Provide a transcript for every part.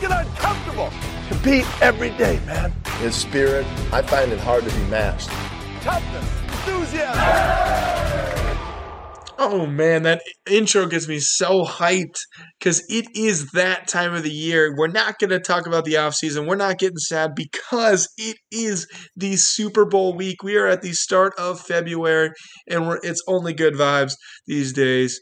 make it uncomfortable. Compete every day, man. His spirit, I find it hard to be matched. Toughness, enthusiasm. Oh man, that intro gets me so hyped because it is that time of the year. We're not going to talk about the offseason. We're not getting sad because it is the Super Bowl week. We are at the start of February and we're, it's only good vibes these days.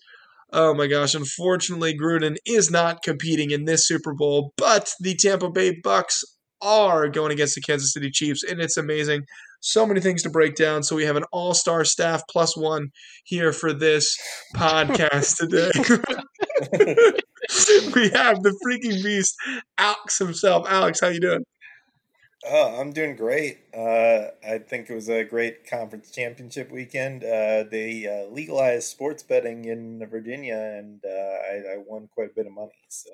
Oh my gosh, unfortunately, Gruden is not competing in this Super Bowl, but the Tampa Bay Bucks are going against the Kansas City Chiefs, and it's amazing. So many things to break down. So we have an all-star staff plus one here for this podcast today. we have the freaking beast, Alex himself. Alex, how you doing? Oh, I'm doing great. Uh, I think it was a great conference championship weekend. Uh, they uh, legalized sports betting in Virginia, and uh, I, I, won quite a bit of money, so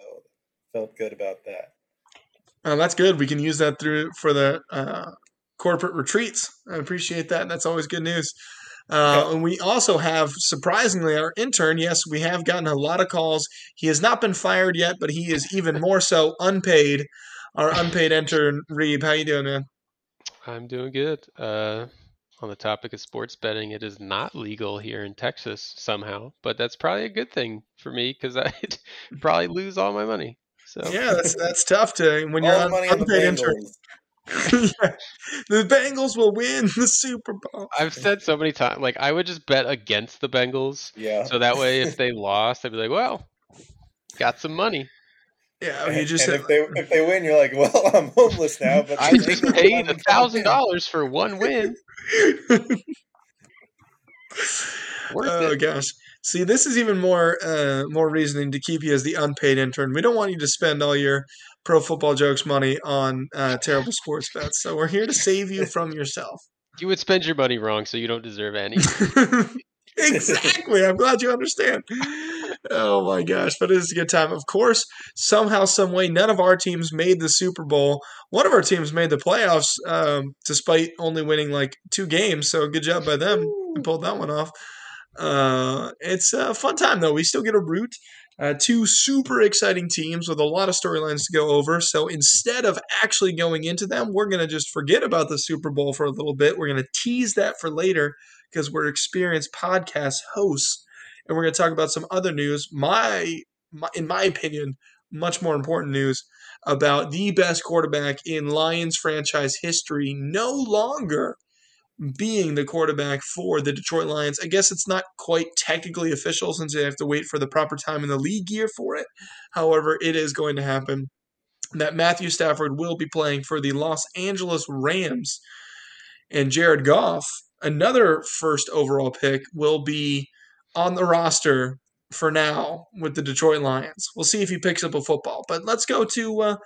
felt good about that. Uh, that's good. We can use that through for the uh, corporate retreats. I appreciate that. That's always good news. Uh, and we also have, surprisingly, our intern. Yes, we have gotten a lot of calls. He has not been fired yet, but he is even more so unpaid. Our unpaid intern, Reeb. How you doing, man? I'm doing good. Uh, on the topic of sports betting, it is not legal here in Texas somehow, but that's probably a good thing for me because I'd probably lose all my money. So yeah, that's that's tough to when you're un- unpaid intern. yeah. The Bengals will win the Super Bowl. I've said so many times, like I would just bet against the Bengals. Yeah. So that way, if they lost, I'd be like, well, got some money. Yeah, you just and if they if they win, you're like, well, I'm homeless now. But I just paid a thousand dollars for one win. oh it. gosh. See, this is even more uh, more reasoning to keep you as the unpaid intern. We don't want you to spend all your pro football jokes money on uh, terrible sports bets. So we're here to save you from yourself. You would spend your money wrong, so you don't deserve any. exactly. I'm glad you understand. Oh my gosh, but it is a good time. Of course, somehow, some way, none of our teams made the Super Bowl. One of our teams made the playoffs, um, despite only winning like two games. So good job by them. We pulled that one off. Uh, it's a fun time though. We still get a root uh, two super exciting teams with a lot of storylines to go over. So instead of actually going into them, we're going to just forget about the Super Bowl for a little bit. We're going to tease that for later because we're experienced podcast hosts, and we're going to talk about some other news. My, my, in my opinion, much more important news about the best quarterback in Lions franchise history no longer being the quarterback for the Detroit Lions. I guess it's not quite technically official since they have to wait for the proper time in the league year for it. However, it is going to happen that Matthew Stafford will be playing for the Los Angeles Rams. And Jared Goff, another first overall pick, will be on the roster for now with the Detroit Lions. We'll see if he picks up a football. But let's go to uh,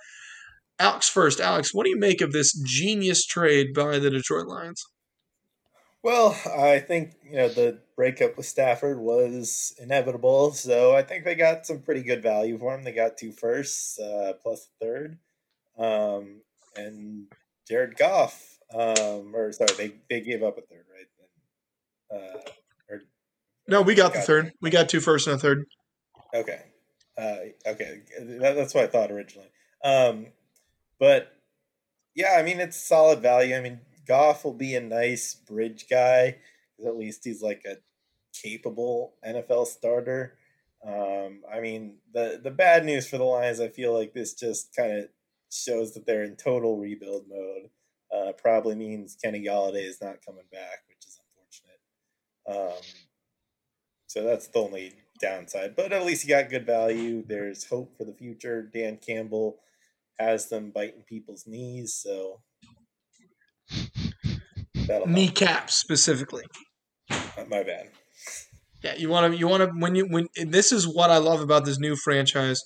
Alex first. Alex, what do you make of this genius trade by the Detroit Lions? Well, I think you know the breakup with Stafford was inevitable, so I think they got some pretty good value for him. They got two firsts uh, plus a third, um, and Jared Goff, um, or sorry, they they gave up a third, right? Uh, no, we got, the third. We got two firsts and a third. Okay, uh, okay, that, that's what I thought originally. Um, but yeah, I mean it's solid value. I mean Goff will be a nice bridge guy. At least he's like a capable NFL starter. Um, I mean, the the bad news for the Lions, I feel like this just kind of shows that they're in total rebuild mode. Uh, probably means Kenny Golladay is not coming back, which is unfortunate. Um, so that's the only downside. But at least you got good value. There's hope for the future. Dan Campbell has them biting people's knees, so Kneecaps specifically. Uh, my bad. Yeah, you want to you want to when you when this is what I love about this new franchise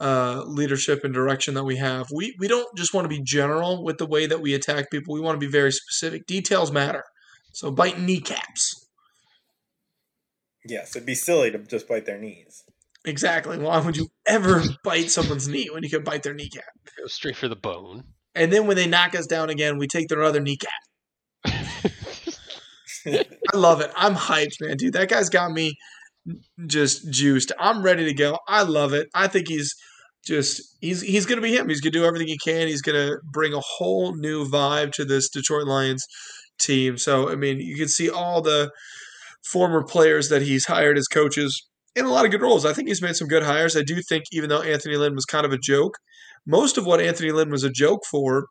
uh, leadership and direction that we have. We we don't just want to be general with the way that we attack people. We want to be very specific. Details matter. So bite kneecaps. Yes, it'd be silly to just bite their knees. Exactly. Why would you ever bite someone's knee when you could bite their kneecap? Go straight for the bone. And then when they knock us down again, we take their other kneecap. I love it. I'm hyped, man, dude. That guy's got me just juiced. I'm ready to go. I love it. I think he's just he's he's going to be him. He's going to do everything he can. He's going to bring a whole new vibe to this Detroit Lions team. So I mean, you can see all the former players that he's hired as coaches in a lot of good roles. I think he's made some good hires. I do think even though Anthony Lynn was kind of a joke, most of what Anthony Lynn was a joke for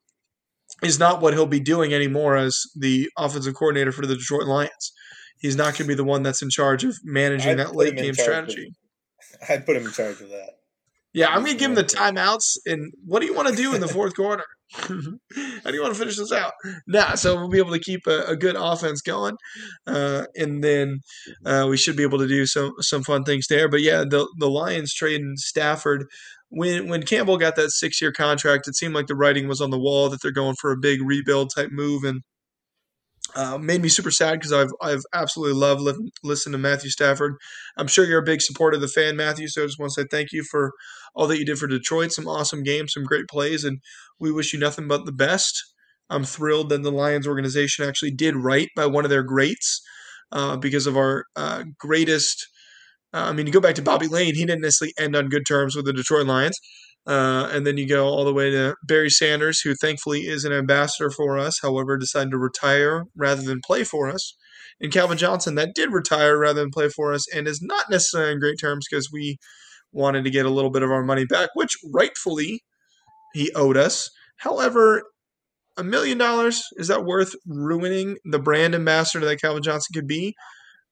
is not what he'll be doing anymore as the offensive coordinator for the Detroit Lions. He's not going to be the one that's in charge of managing I'd that late game charge of- strategy. I'd put him in charge of that. Yeah, I'm going to give him the timeouts. And what do you want to do in the fourth quarter? How do you want to finish this out? Nah, so we'll be able to keep a, a good offense going, uh, and then uh, we should be able to do some some fun things there. But yeah, the the Lions trading Stafford. When when Campbell got that six year contract, it seemed like the writing was on the wall that they're going for a big rebuild type move, and uh, made me super sad because I've I've absolutely loved li- listening to Matthew Stafford. I'm sure you're a big supporter of the fan, Matthew. So I just want to say thank you for all that you did for Detroit. Some awesome games, some great plays, and we wish you nothing but the best. I'm thrilled that the Lions organization actually did right by one of their greats uh, because of our uh, greatest. Uh, I mean, you go back to Bobby Layne, he didn't necessarily end on good terms with the Detroit Lions. Uh, and then you go all the way to Barry Sanders, who thankfully is an ambassador for us, however, decided to retire rather than play for us. And Calvin Johnson, that did retire rather than play for us, and is not necessarily in great terms because we wanted to get a little bit of our money back, which rightfully he owed us. However, a million dollars is that worth ruining the brand ambassador that Calvin Johnson could be?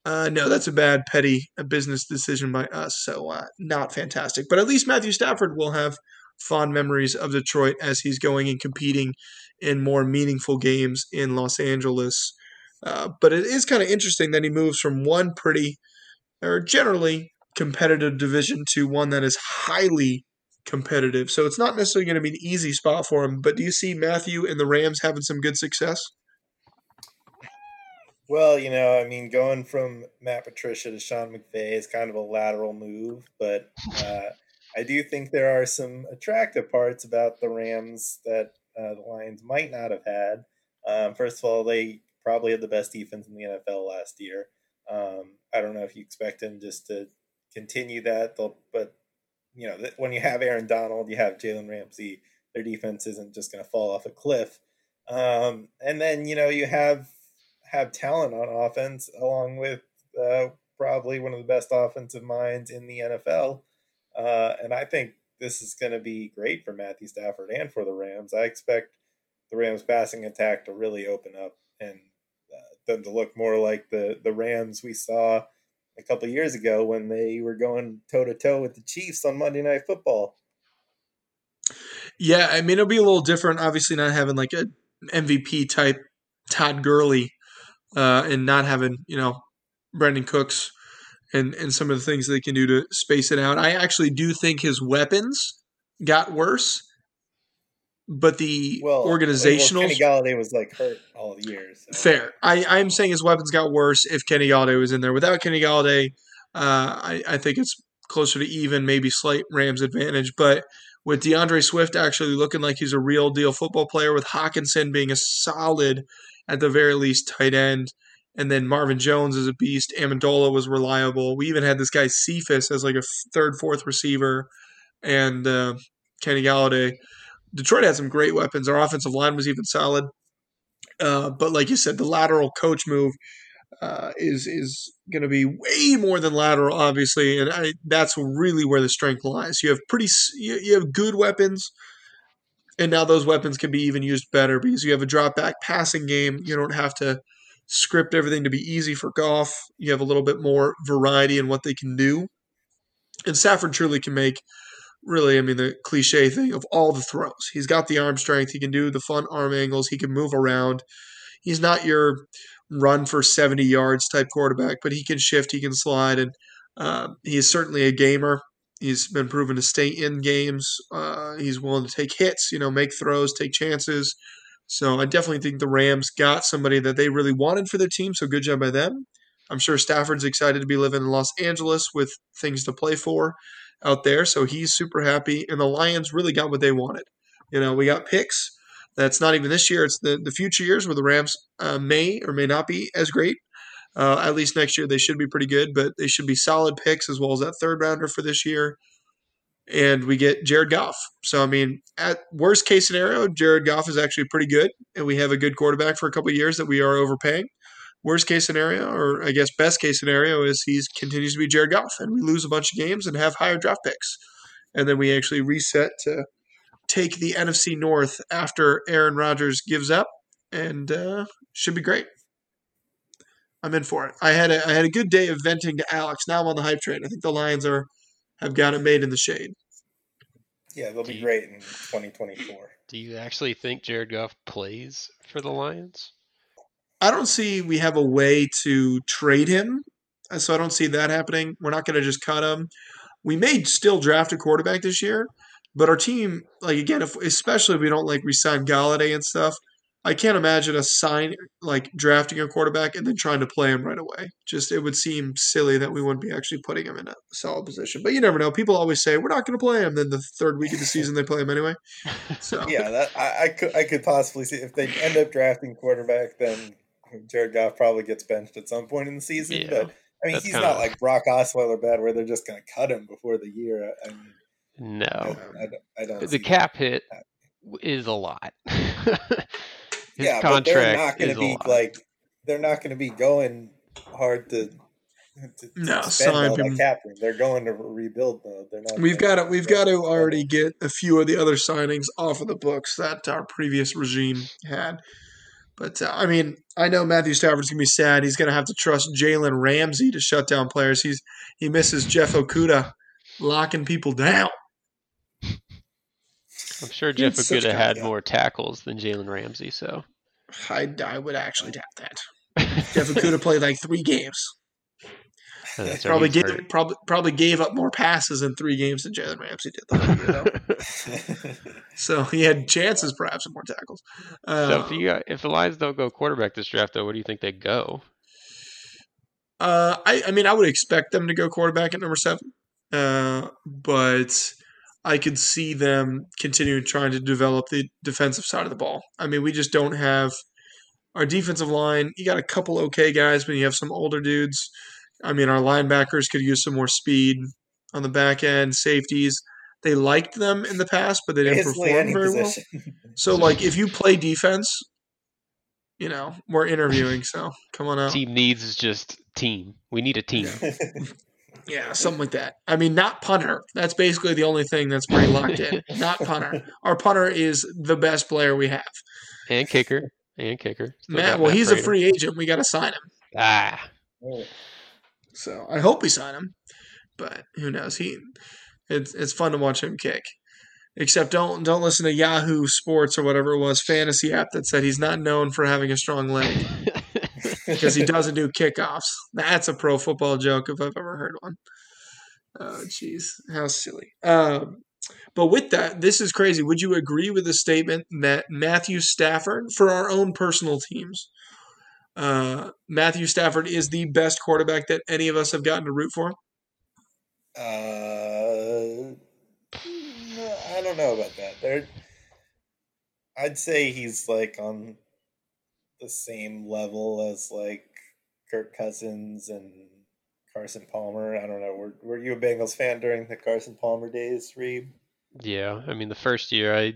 Uh, no, that's a bad petty uh, business decision by us. So uh, not fantastic. But at least Matthew Stafford will have fond memories of Detroit as he's going and competing in more meaningful games in Los Angeles. Uh, but it is kind of interesting that he moves from one pretty or generally competitive division to one that is highly competitive. So it's not necessarily going to be an easy spot for him. But do you see Matthew and the Rams having some good success? Well, you know, I mean, going from Matt Patricia to Sean McVay is kind of a lateral move, but uh, I do think there are some attractive parts about the Rams that uh, the Lions might not have had. Um, first of all, they probably had the best defense in the NFL last year. Um, I don't know if you expect them just to continue that, but you know, when you have Aaron Donald, you have Jalen Ramsey, their defense isn't just going to fall off a cliff. Um, and then you know you have have talent on offense, along with uh, probably one of the best offensive minds in the NFL. Uh, and I think this is going to be great for Matthew Stafford and for the Rams. I expect the Rams passing attack to really open up and uh, them to look more like the the Rams we saw a couple years ago when they were going toe to toe with the Chiefs on Monday Night Football. Yeah, I mean it'll be a little different. Obviously, not having like a MVP type Todd Gurley, uh, and not having you know Brandin Cooks and and some of the things they can do to space it out. I actually do think his weapons got worse, but the Well, organizational well, Kenny Golladay was like hurt all year. So. Fair. I, I'm saying his weapons got worse if Kenny Golladay was in there. Without Kenny Golladay, uh, I, I think it's closer to even, maybe slight Rams advantage. But with DeAndre Swift actually looking like he's a real deal football player, with Hockenson being a solid, at the very least, tight end, and then Marvin Jones is a beast. Amendola was reliable. We even had this guy Cephus as like a third, fourth receiver, and uh, Kenny Golladay. Detroit had some great weapons. Our offensive line was even solid. Uh, but like you said, the lateral coach move uh, is is going to be way more than lateral, obviously, and I, that's really where the strength lies. You have pretty, you, you have good weapons, and now those weapons can be even used better because you have a drop back passing game. You don't have to script everything to be easy for Goff. You have a little bit more variety in what they can do, and Stafford truly can make really, I mean, the cliche thing of all the throws. He's got the arm strength. He can do the fun arm angles. He can move around. He's not your run for 70 yards type quarterback, but he can shift, he can slide, and uh, he's certainly a gamer. He's been proven to stay in games. Uh, he's willing to take hits, you know, make throws, take chances. So I definitely think the Rams got somebody that they really wanted for their team. So good job by them. I'm sure Stafford's excited to be living in Los Angeles with things to play for out there. So he's super happy. And the Lions really got what they wanted. You know, we got picks. That's not even this year. It's the, the future years where the Rams uh, may or may not be as great. Uh, at least next year they should be pretty good, but they should be solid picks as well as that third rounder for this year. and we get Jared Goff. So I mean, at worst case scenario, Jared Goff is actually pretty good, and we have a good quarterback for a couple years that we are overpaying. Worst case scenario, or I guess best case scenario, is he continues to be Jared Goff, and we lose a bunch of games and have higher draft picks, and then we actually reset to take the NFC North after Aaron Rodgers gives up, and uh, should be great. I'm in for it. I had a I had a good day of venting to Alex. Now I'm on the hype train. I think the Lions are have got it made in the shade. Yeah, they'll Do be you- great in 2024. Do you actually think Jared Goff plays for the Lions? I don't see we have a way to trade him, uh, so I don't see that happening. We're not going to just cut him. We may still draft a quarterback this year, but our team, like again, if especially if we don't like resign Golladay and stuff, I can't imagine a sign like drafting a quarterback and then trying to play him right away. Just it would seem silly that we wouldn't be actually putting him in a solid position. But you never know. People always say we're not going to play him. Then the third week of the season they play him anyway. So Yeah, that I, I could I could possibly see if they end up drafting quarterback, then Jared Goff probably gets benched at some point in the season. Yeah, but I mean, he's kinda- not like Brock Osweiler bad, where they're just going to cut him before the year. I mean, No. I, I, don't- I don't. The cap hit that. w- is a lot. His yeah, but they're not going to be lot. like they're not going to be going hard to. to No, to sign spend all that cap room. They're going to rebuild mode. They're not. We've got to we've got to already get a few of the other signings off of the books that our previous regime had. But uh, I mean, I know Matthew Stafford's gonna be sad. He's gonna have to trust Jalen Ramsey to shut down players. He's he misses Jeff Okudah locking people down. I'm sure Jeff had such Okudah had yeah. more tackles than Jalen Ramsey, so I, I would actually doubt that. Jeff Okudah played like three games. that's right, Probably he's gave probably probably gave up more passes in three games than Jalen Ramsey did. The whole year, so he had chances perhaps of more tackles. Uh, so if you got, if the Lions don't go quarterback this draft, though, where do you think they go? Uh, I, I mean, I would expect them to go quarterback at number seven, uh, but I could see them continuing trying to develop the defensive side of the ball. I mean, we just don't have our defensive line. You got a couple okay guys, but you have some older dudes. I mean, our linebackers could use some more speed on the back end. Safeties, they liked them in the past, but they didn't Basically, perform any very well. So, like, if you play defense, you know, we're interviewing. So, come on out. Team needs is just team. We need a team. Yeah, something like that. I mean, not punter. That's basically the only thing that's pretty locked in. Not punter. Our punter is the best player we have. and kicker. And kicker. Still Matt, well, Matt he's a free agent. We got to sign him. Ah, So I hope we sign him, but who knows? He, it's it's fun to watch him kick. Except don't don't listen to Yahoo Sports or whatever it was fantasy app that said he's not known for having a strong leg because he doesn't do kickoffs. That's a pro football joke if I've ever heard one. Oh, jeez, how silly. Um, but with that, this is crazy. Would you agree with the statement that Matthew Stafford, for our own personal teams, uh, Matthew Stafford is the best quarterback that any of us have gotten to root for? Uh, I don't know about that. There, I'd say he's like on the same level as like Kirk Cousins and Carson Palmer. I don't know. Were Were you a Bengals fan during the Carson Palmer days, Reeb? yeah. I mean, the first year I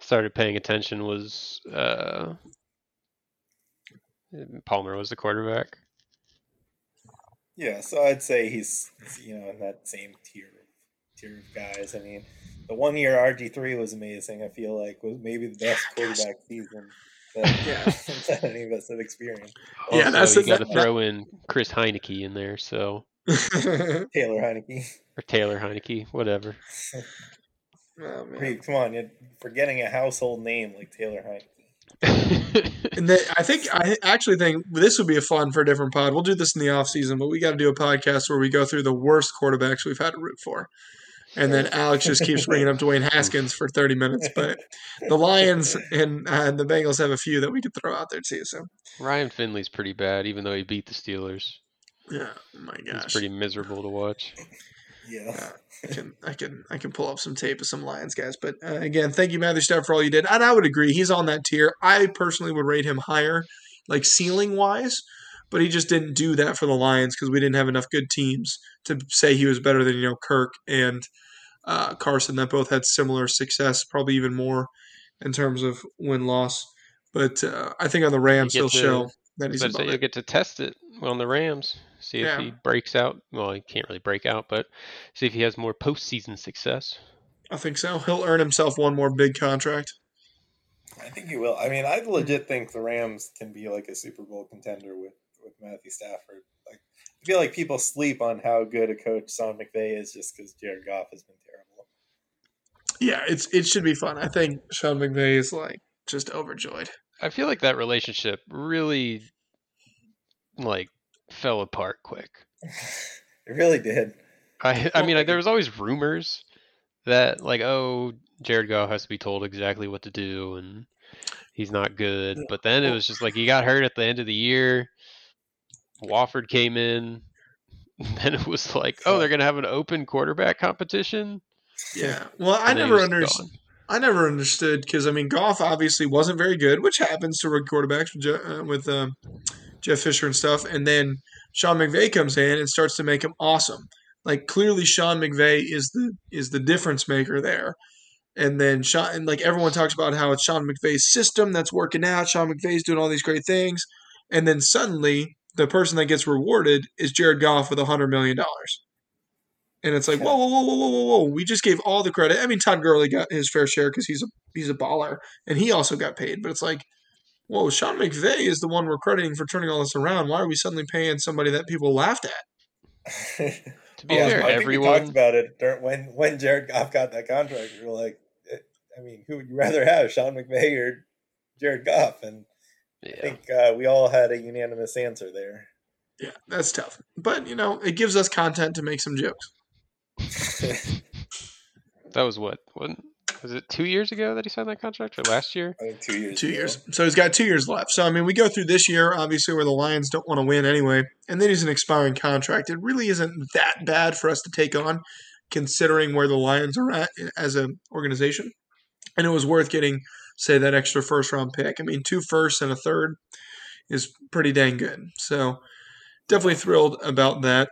started paying attention was uh, Palmer was the quarterback. Yeah, so I'd say he's you know in that same tier tier of guys. I mean, the one year RG three was amazing. I feel like was maybe the best quarterback season that, Yeah. that any of us have experienced. Yeah, Also, that's you the- got to throw in Chris Heinicke in there, so Taylor Heinicke. or Taylor Heinicke, whatever. Oh, man. Reeb, come on, you're forgetting a household name like Taylor Heinicke. And then I think I actually think this would be a fun for a different pod. We'll do this in the off season, but we got to do a podcast where we go through the worst quarterbacks we've had to root for, and then Alex just keeps bringing up Dwayne Haskins for thirty minutes. But the Lions and uh, the Bengals have a few that we could throw out there too. So Ryan Finley's pretty bad, even though he beat the Steelers. yeah, oh my He's gosh, pretty miserable to watch. Yeah. I can I can I can pull up some tape of some Lions guys. But uh, again, thank you Matthew Stafford for all you did, and I would agree he's on that tier. I personally would rate him higher, like ceiling wise, but he just didn't do that for the Lions because we didn't have enough good teams to say he was better than you know Kirk and uh, Carson that both had similar success, probably even more in terms of win loss. But uh, I think on the Rams, he'll to- show that he's But above you'll get to test it on the Rams. See if Yeah. he breaks out. Well, he can't really break out, but see if he has more postseason success. I think so. He'll earn himself one more big contract. I think he will. I mean, I legit think the Rams can be like a Super Bowl contender with with Matthew Stafford. Like, I feel like people sleep on how good a coach Sean McVay is just because Jared Goff has been terrible. Yeah, it's it should be fun. I think Sean McVay is like just overjoyed. I feel like that relationship really like fell apart quick. It really did. I I mean, like- there was always rumors that like, oh, Jared Goff has to be told exactly what to do, and he's not good. But then it was just like he got hurt at the end of the year. Wolford came in. Then it was like, oh, they're gonna have an open quarterback competition. Yeah. Well, I and then he never understood. I never understood because I mean, Goff obviously wasn't very good, which happens to rookie quarterbacks with, Je- uh, with um, Jeff Fisher and stuff. And then Sean McVay comes in and starts to make him awesome. Like clearly, Sean McVay is the is the difference maker there. And then Sean and like everyone talks about how it's Sean McVay's system that's working out. Sean McVay's doing all these great things, and then suddenly the person that gets rewarded is Jared Goff with a hundred million dollars. And it's like, whoa, whoa, whoa, whoa, whoa, whoa, whoa! We just gave all the credit. I mean, Todd Gurley got his fair share because he's a he's a baller, and he also got paid. But it's like, whoa, Sean McVay is the one we're crediting for turning all this around. Why are we suddenly paying somebody that people laughed at? To be Yeah, fair, I think we talked about it during, when when Jared Goff got that contract. We were like, eh, I mean, who would you rather have, Sean McVay or Jared Goff? And I think uh, we all had a unanimous answer there. Yeah, that's tough. But you know, it gives us content to make some jokes. That was what? When was it? Two years ago that he signed that contract, or last year? I think two years. Two ago. years. So he's got two years left. So I mean, we go through this year, obviously, where the Lions don't want to win anyway, and then he's an expiring contract. It really isn't that bad for us to take on, considering where the Lions are at as an organization. And it was worth getting, say, that extra first round pick. I mean, two firsts and a third is pretty dang good. So definitely thrilled about that.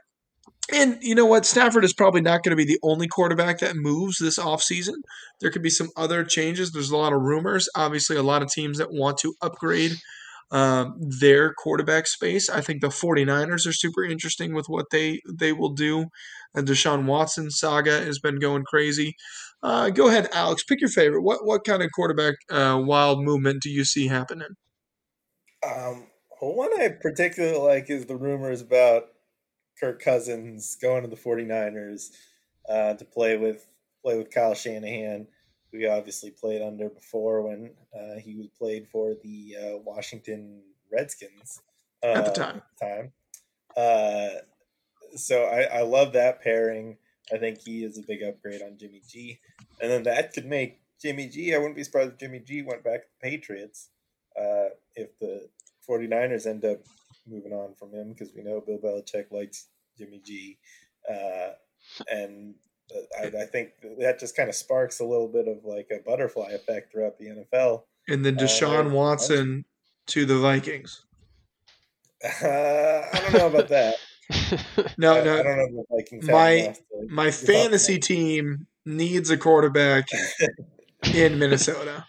And you know what? Stafford is probably not going to be the only quarterback that moves this offseason. There could be some other changes. There's a lot of rumors. Obviously, a lot of teams that want to upgrade um, their quarterback space. I think the 49ers are super interesting with what they, they will do. And Deshaun Watson saga has been going crazy. Uh, go ahead, Alex. Pick your favorite. What what kind of quarterback uh, wild movement do you see happening? Um, one I particularly like is the rumors about Kirk Cousins going to the 49ers uh, to play with play with Kyle Shanahan, he obviously played under before when uh, he was played for the uh, Washington Redskins uh, At the time. Time. Uh, so I, I love that pairing. I think he is a big upgrade on Jimmy G, and then that could make Jimmy G. I wouldn't be surprised if Jimmy G went back to the Patriots uh, if the 49ers end up moving on from him because we know Bill Belichick likes Jimmy G. Uh, and I, I think that just kind of sparks a little bit of like a butterfly effect throughout the NFL. And then Uh, Deshaun there- Watson to the Vikings. Uh, I don't know about that. No, I, no. I don't know the Vikings My- My fantasy team needs a quarterback in Minnesota.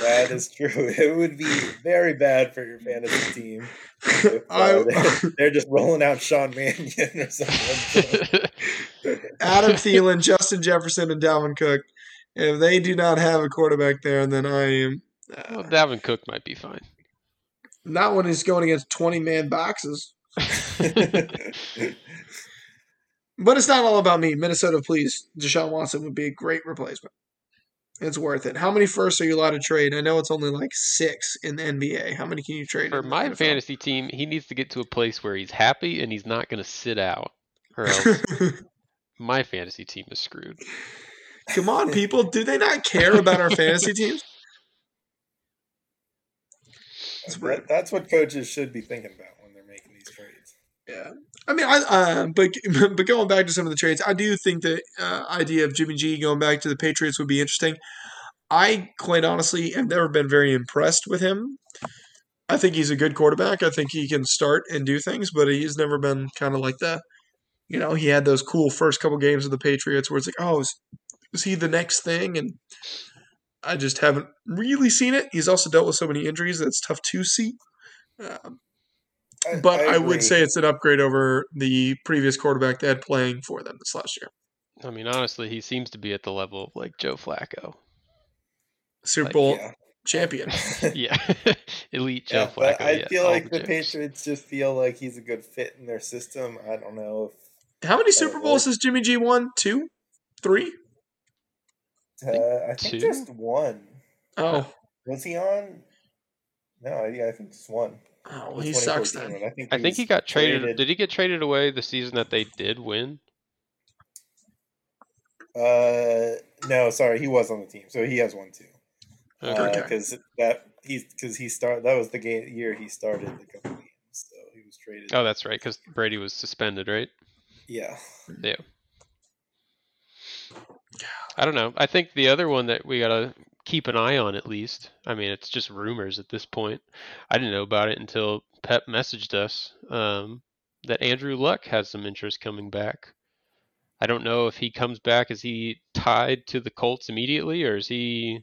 That is true. It would be very bad for your fantasy team if uh, I, they're just rolling out Sean Mannion or something. Adam Thielen, Justin Jefferson, and Dalvin Cook. If they do not have a quarterback there, then I am. well, Uh, Dalvin Cook might be fine. not when he's going against 20 man boxes. But it's not all about me. Minnesota, please. Deshaun Watson would be a great replacement. It's worth it. How many firsts are you allowed to trade? I know it's only like six in the NBA. How many can you trade? For my NFL? fantasy team, he needs to get to a place where he's happy and he's not going to sit out, or else my fantasy team is screwed. Come on, people. Do they not care about our fantasy teams? It's That- that's what coaches should be thinking about when they're making these trades. Yeah, I mean, I uh, but but going back to some of the trades, I do think the uh, idea of Jimmy G going back to the Patriots would be interesting. I quite honestly have never been very impressed with him. I think he's a good quarterback. I think he can start and do things, but he's never been kind of like the, you know, he had those cool first couple games of the Patriots where it's like, oh, it's is he the next thing? And I just haven't really seen it. He's also dealt with so many injuries that it's tough to see. Um, but I, would say it's an upgrade over the previous quarterback they had playing for them this last year. I mean, honestly, he seems to be at the level of like Joe Flacco. Super Like, Bowl yeah. champion. Yeah, elite Joe Yeah, Flacco. but I yeah, feel like the jokes. Patriots just feel like he's a good fit in their system. I don't know How many Super Bowls work. has Jimmy G won? Two? Three? uh, I think two? just one. Oh. Was he on? No, yeah, I think just one. Oh, The he sucks then. I think I think he got traded. Did he get traded away the season that they did win? Uh, no, sorry, he was on the team, so he has one too. Okay. Because that he's because he started. That was the game year he started the couple games, so he was traded. Oh, that's right, because Brady was suspended, right? Yeah, Yeah. I don't know. I think the other one that we gotta keep an eye on, at least. I mean, it's just rumors at this point. I didn't know about it until Pep messaged us um, that Andrew Luck has some interest coming back. I don't know if he comes back. Is he tied to the Colts immediately, or is he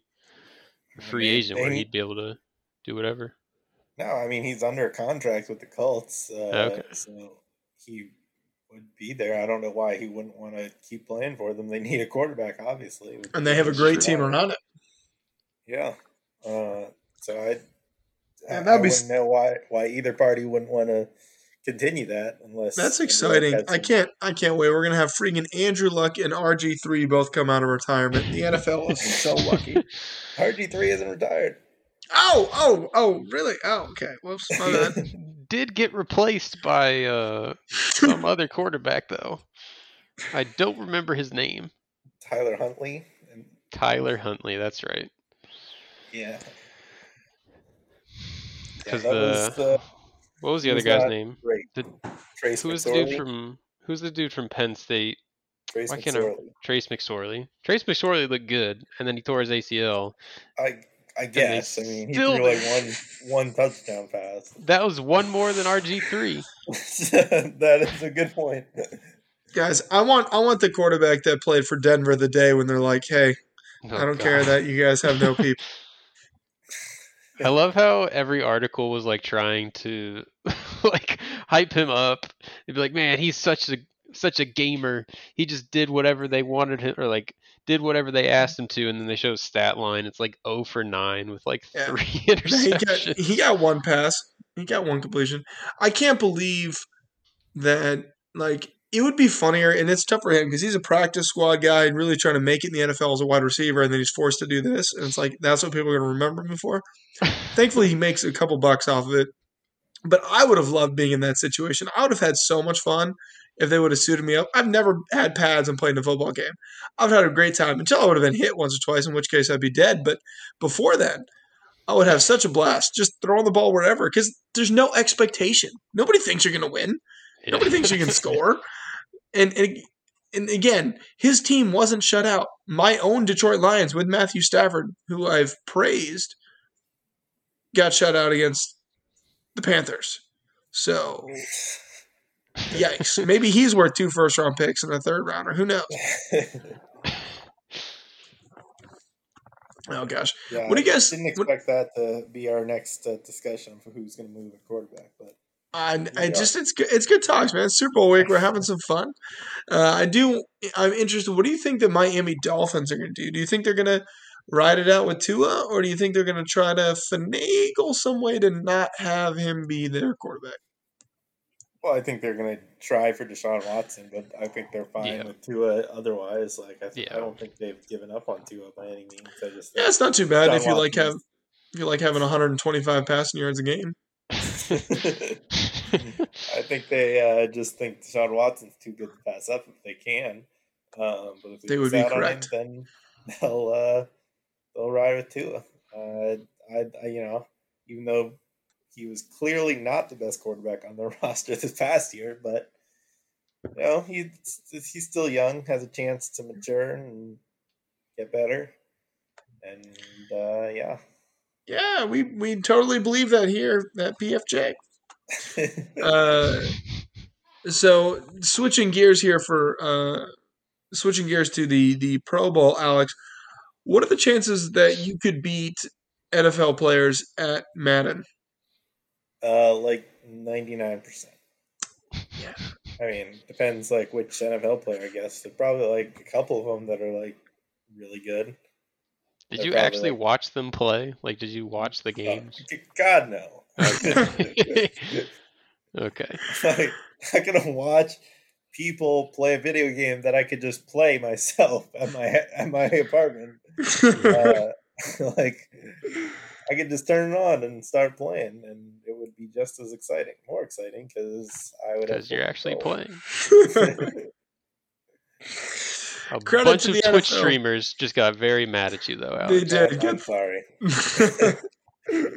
a free They- agent where he'd be able to do whatever? no, I mean he's under a contract with the Colts, uh, Okay. so he would be there. I don't know why he wouldn't want to keep playing for them. They need a quarterback, obviously, And they have a great team around it. Yeah. Uh, so I, Yeah, I, that'd I be wouldn't know why why either party wouldn't want to continue that unless That's exciting. had I can't I can't wait. We're gonna have freaking Andrew Luck and RG three both come out of retirement. The NFL is so lucky. RG three isn't retired. Oh, oh, oh, really? Oh, okay. Whoops, my bad. Did get replaced by uh, some other quarterback though. I don't remember his name. Tyler Huntley. Tyler Huntley. That's right. Yeah. Yeah, Because that was the the what was the other guy's name? great. Did- Trace Who was the dude from Who's the dude from Penn State? Trace why can't I- McSorley. Trace McSorley. Trace McSorley looked good, and then he tore his ACL. I I guess. I mean, he still- threw like one one touchdown pass. That was one more than RG three. that is a good point. Guys, I want I want the quarterback that played for Denver the day when they're like, Hey, Oh, I don't care that you guys have no people. I love how every article was like trying to like hype him up. They'd be like, "Man, he's such a such a gamer. He just did whatever they wanted him, or like did whatever they mm-hmm. asked him to." And then they show stat line. It's like 0 for nine with like Yeah. three he got interceptions. he got one pass. He got one completion. I can't believe that like it would be funnier, and it's tough for him because he's a practice squad guy and really trying to make it in the NFL as a wide receiver, and then he's forced to do this, and it's like that's what people are going to remember him for. Thankfully, he makes a couple bucks off of it, but I would have loved being in that situation. I would have had so much fun if they would have suited me up. I've never had pads and played in a football game. I've had a great time until I would have been hit once or twice, in which case I'd be dead. But before then, I would have such a blast just throwing the ball wherever because there's no expectation. Nobody thinks you're going to win. Nobody thinks you can score. And, and and again, his team wasn't shut out. My own Detroit Lions with Matthew Stafford, who I've praised, got shut out against the Panthers. So yikes. Maybe he's worth two first round picks and a third rounder. Who knows? Oh gosh. yeah, What do you guys- didn't what- expect that to be our next uh, discussion for who's going to move at quarterback, but I, I Yeah. just it's good it's good talks, man. Super Bowl week. We're having some fun. Uh, I do. I'm interested. What do you think the Miami Dolphins are going to do? Do you think they're going to ride it out with Tua, or do you think they're going to try to finagle some way to not have him be their quarterback? well, I think they're going to try for Deshaun Watson, but I think they're fine Yeah. with Tua otherwise. Like I, th- I don't think they've given up on Tua by any means. I just Yeah, it's not too bad Deshaun if you like have if you like having 125 passing yards a game. I think they uh, just think Deshaun Watson's too good to pass up if they can. Um, but if They would be on him, correct. then they'll uh, they'll ride with Tua. Uh, I, I you know even though he was clearly not the best quarterback on the roster this past year, but you know he's he's still young, has a chance to mature and get better. And uh, yeah, Yeah, we we totally believe that here at PFJ. Uh, so switching gears here for uh, switching gears to the the Pro Bowl, Alex, what are the chances that you could beat NFL players at Madden? Uh, like ninety nine percent. Yeah. I mean, depends like which NFL player. I guess there's probably like a couple of them that are like really good. Did They're you actually like- watch them play? Like, did you watch the Uh, games? God no. Okay. like, I'm gonna watch people play a video game that I could just play myself at my at my apartment. Uh, like I could just turn it on and start playing, and it would be just as exciting, more exciting because I would. Because you're actually control. playing. A Credit bunch of the Twitch NFL. streamers just got very mad at you, though. They Alex. did. I'm sorry,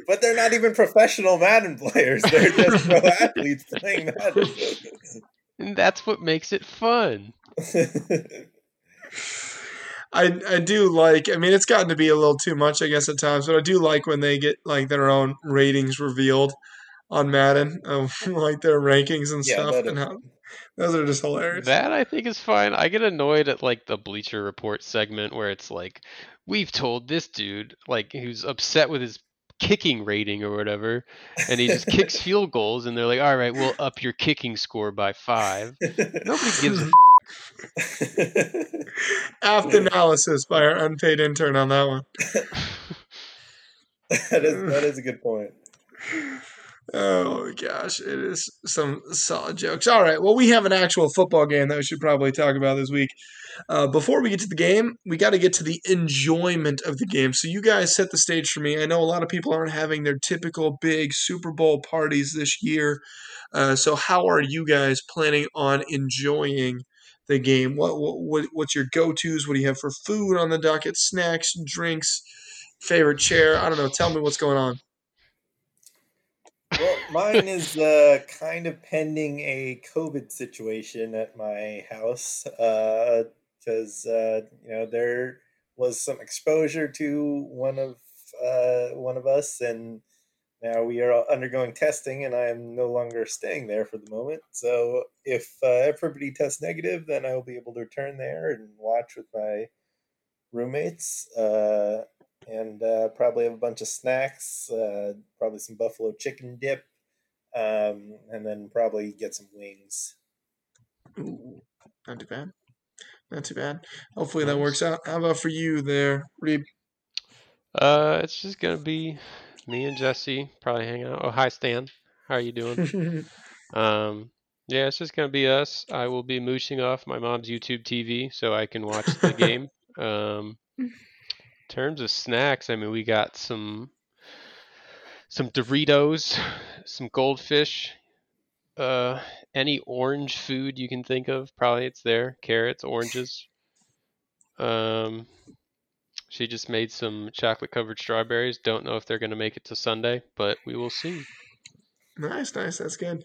but they're not even professional Madden players. They're just pro athletes playing Madden. And that's what makes it fun. I I do like. I mean, it's gotten to be a little too much, I guess, at times. But I do like when they get like their own ratings revealed on Madden of like their rankings and Yeah, stuff, and how those are just hilarious. That I think is fine. I get annoyed at like the Bleacher Report segment where it's like, we've told this dude like who's upset with his kicking rating or whatever, and he just kicks field goals, and they're like, all right, we'll up your kicking score by five. Nobody gives a Apt analysis by our unpaid intern on that one. that is that is a good point. Oh gosh, it is some solid jokes. All right, well, we have an actual football game that we should probably talk about this week. Uh, before we get to the game, we got to get to the enjoyment of the game. So you guys set the stage for me. I know a lot of people aren't having their typical big Super Bowl parties this year. Uh, so how are you guys planning on enjoying the game? What, what what's your go tos? What do you have for food on the docket? Snacks, drinks, favorite chair? I don't know. Tell me what's going on. Well, mine is uh, kind of pending a COVID situation at my house because uh, you know there was some exposure to one of uh, one of us, and now we are undergoing testing, and I am no longer staying there for the moment. So if uh, everybody tests negative, then I will be able to return there and watch with my roommates. Uh, and uh, probably have a bunch of snacks, uh, probably some buffalo chicken dip, um, and then probably get some wings. Ooh, not too bad. Not too bad. Hopefully that works out. How about for you there, Reeb? Uh, it's just gonna be me and Jesse probably hang out. Oh, hi Stan, how are you doing? Um, yeah, it's just gonna be us. I will be mooching off my mom's YouTube TV so I can watch the game. Um, in terms of snacks, I mean, we got some some Doritos, some goldfish, uh, any orange food you can think of. Probably it's there. Carrots, oranges. Um, she just made some chocolate covered strawberries. Don't know if they're gonna make it to Sunday, but we will see. nice, nice. That's good.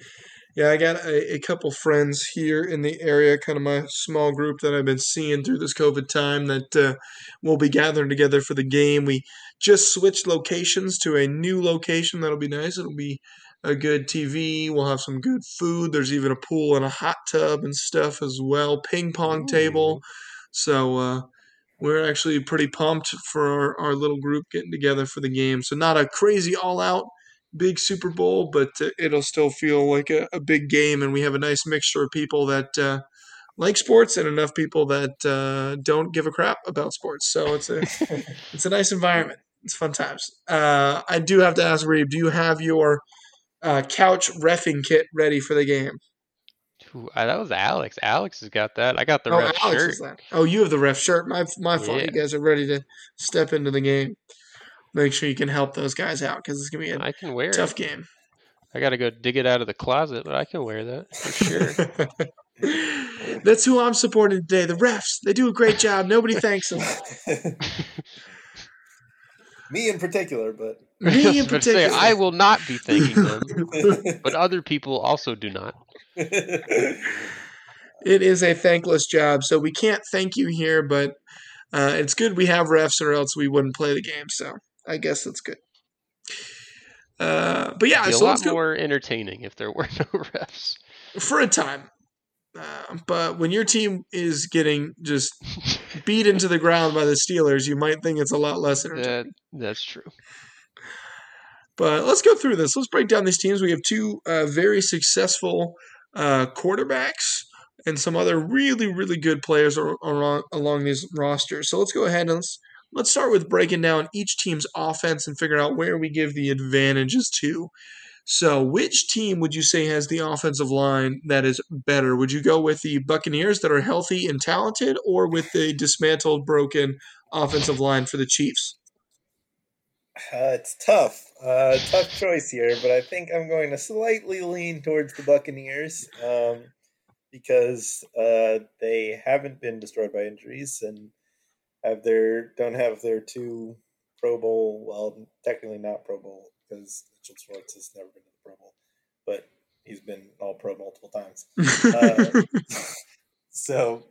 Yeah, I got a, a couple friends here in the area, kind of my small group that I've been seeing through this COVID time that uh, will be gathering together for the game. We just switched locations to a new location. That'll be nice. It'll be a good TV. We'll have some good food. There's even a pool and a hot tub and stuff as well. Ping pong table. So uh, we're actually pretty pumped for our, our little group getting together for the game. So not a crazy all out big Super Bowl, but uh, it'll still feel like a, a big game. And we have a nice mixture of people that uh, like sports and enough people that uh, don't give a crap about sports. So it's a it's a nice environment. It's fun times. Uh, I do have to ask Reeb, do you have your uh, couch refing kit ready for the game? Ooh, uh, that was Alex. Alex has got that. I got the oh, red Alex shirt. is that. Oh, you have the ref shirt. My my fault. You guys are ready to step into the game. Make sure you can help those guys out because it's gonna be a I can wear tough it. game. I gotta go dig it out of the closet, but I can wear that for sure. That's who I'm supporting today. The refs. They do a great job. Nobody thanks them. Me in particular, but Me in about to say, particular. I will not be thanking them, but other people also do not. It is a thankless job, so we can't thank you here, but uh, it's good we have refs, or else we wouldn't play the game. So I guess that's good. Uh, but yeah, It'd be a so lot let's go more entertaining if there were no refs. for a time. Uh, but when your team is getting just beat into the ground by the Steelers, you might think it's a lot less entertaining. That, that's true. But let's go through this. Let's break down these teams. We have two uh, very successful uh, quarterbacks and some other really, really good players are, are along these rosters. So let's go ahead and let's, let's start with breaking down each team's offense and figure out where we give the advantages to. So, which team would you say has the offensive line that is better? Would you go with the Buccaneers that are healthy and talented, or with the dismantled, broken offensive line for the Chiefs? Uh, it's tough, uh, tough choice here, but I think I'm going to slightly lean towards the Buccaneers um, because uh, they haven't been destroyed by injuries and have their don't have their two Pro Bowl, well, technically not Pro Bowl because Mitchell Schwartz has never been to the Pro Bowl, but he's been All Pro multiple times. Uh, so,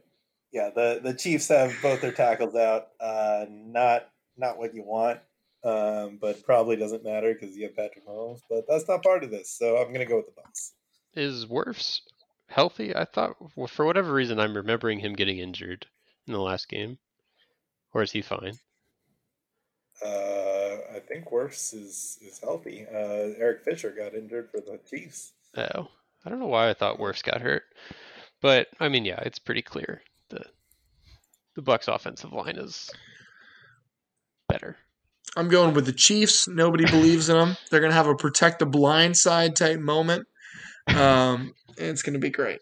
yeah, the the Chiefs have both their tackles out. Uh, not not what you want, um, but probably doesn't matter because you have Patrick Mahomes. But that's not part of this, so I'm gonna go with the Bucks. Is Wirfs healthy? I thought for whatever reason I'm remembering him getting injured in the last game, or is he fine? Uh, I think Wirfs is is healthy. Uh, Eric Fisher got injured for the Chiefs. Oh, I don't know why I thought Wirfs got hurt, but I mean, yeah, it's pretty clear the the Bucks' offensive line is better. I'm going with the Chiefs. Nobody believes in them. They're going to have a protect the blind side type moment. Um, and it's going to be great.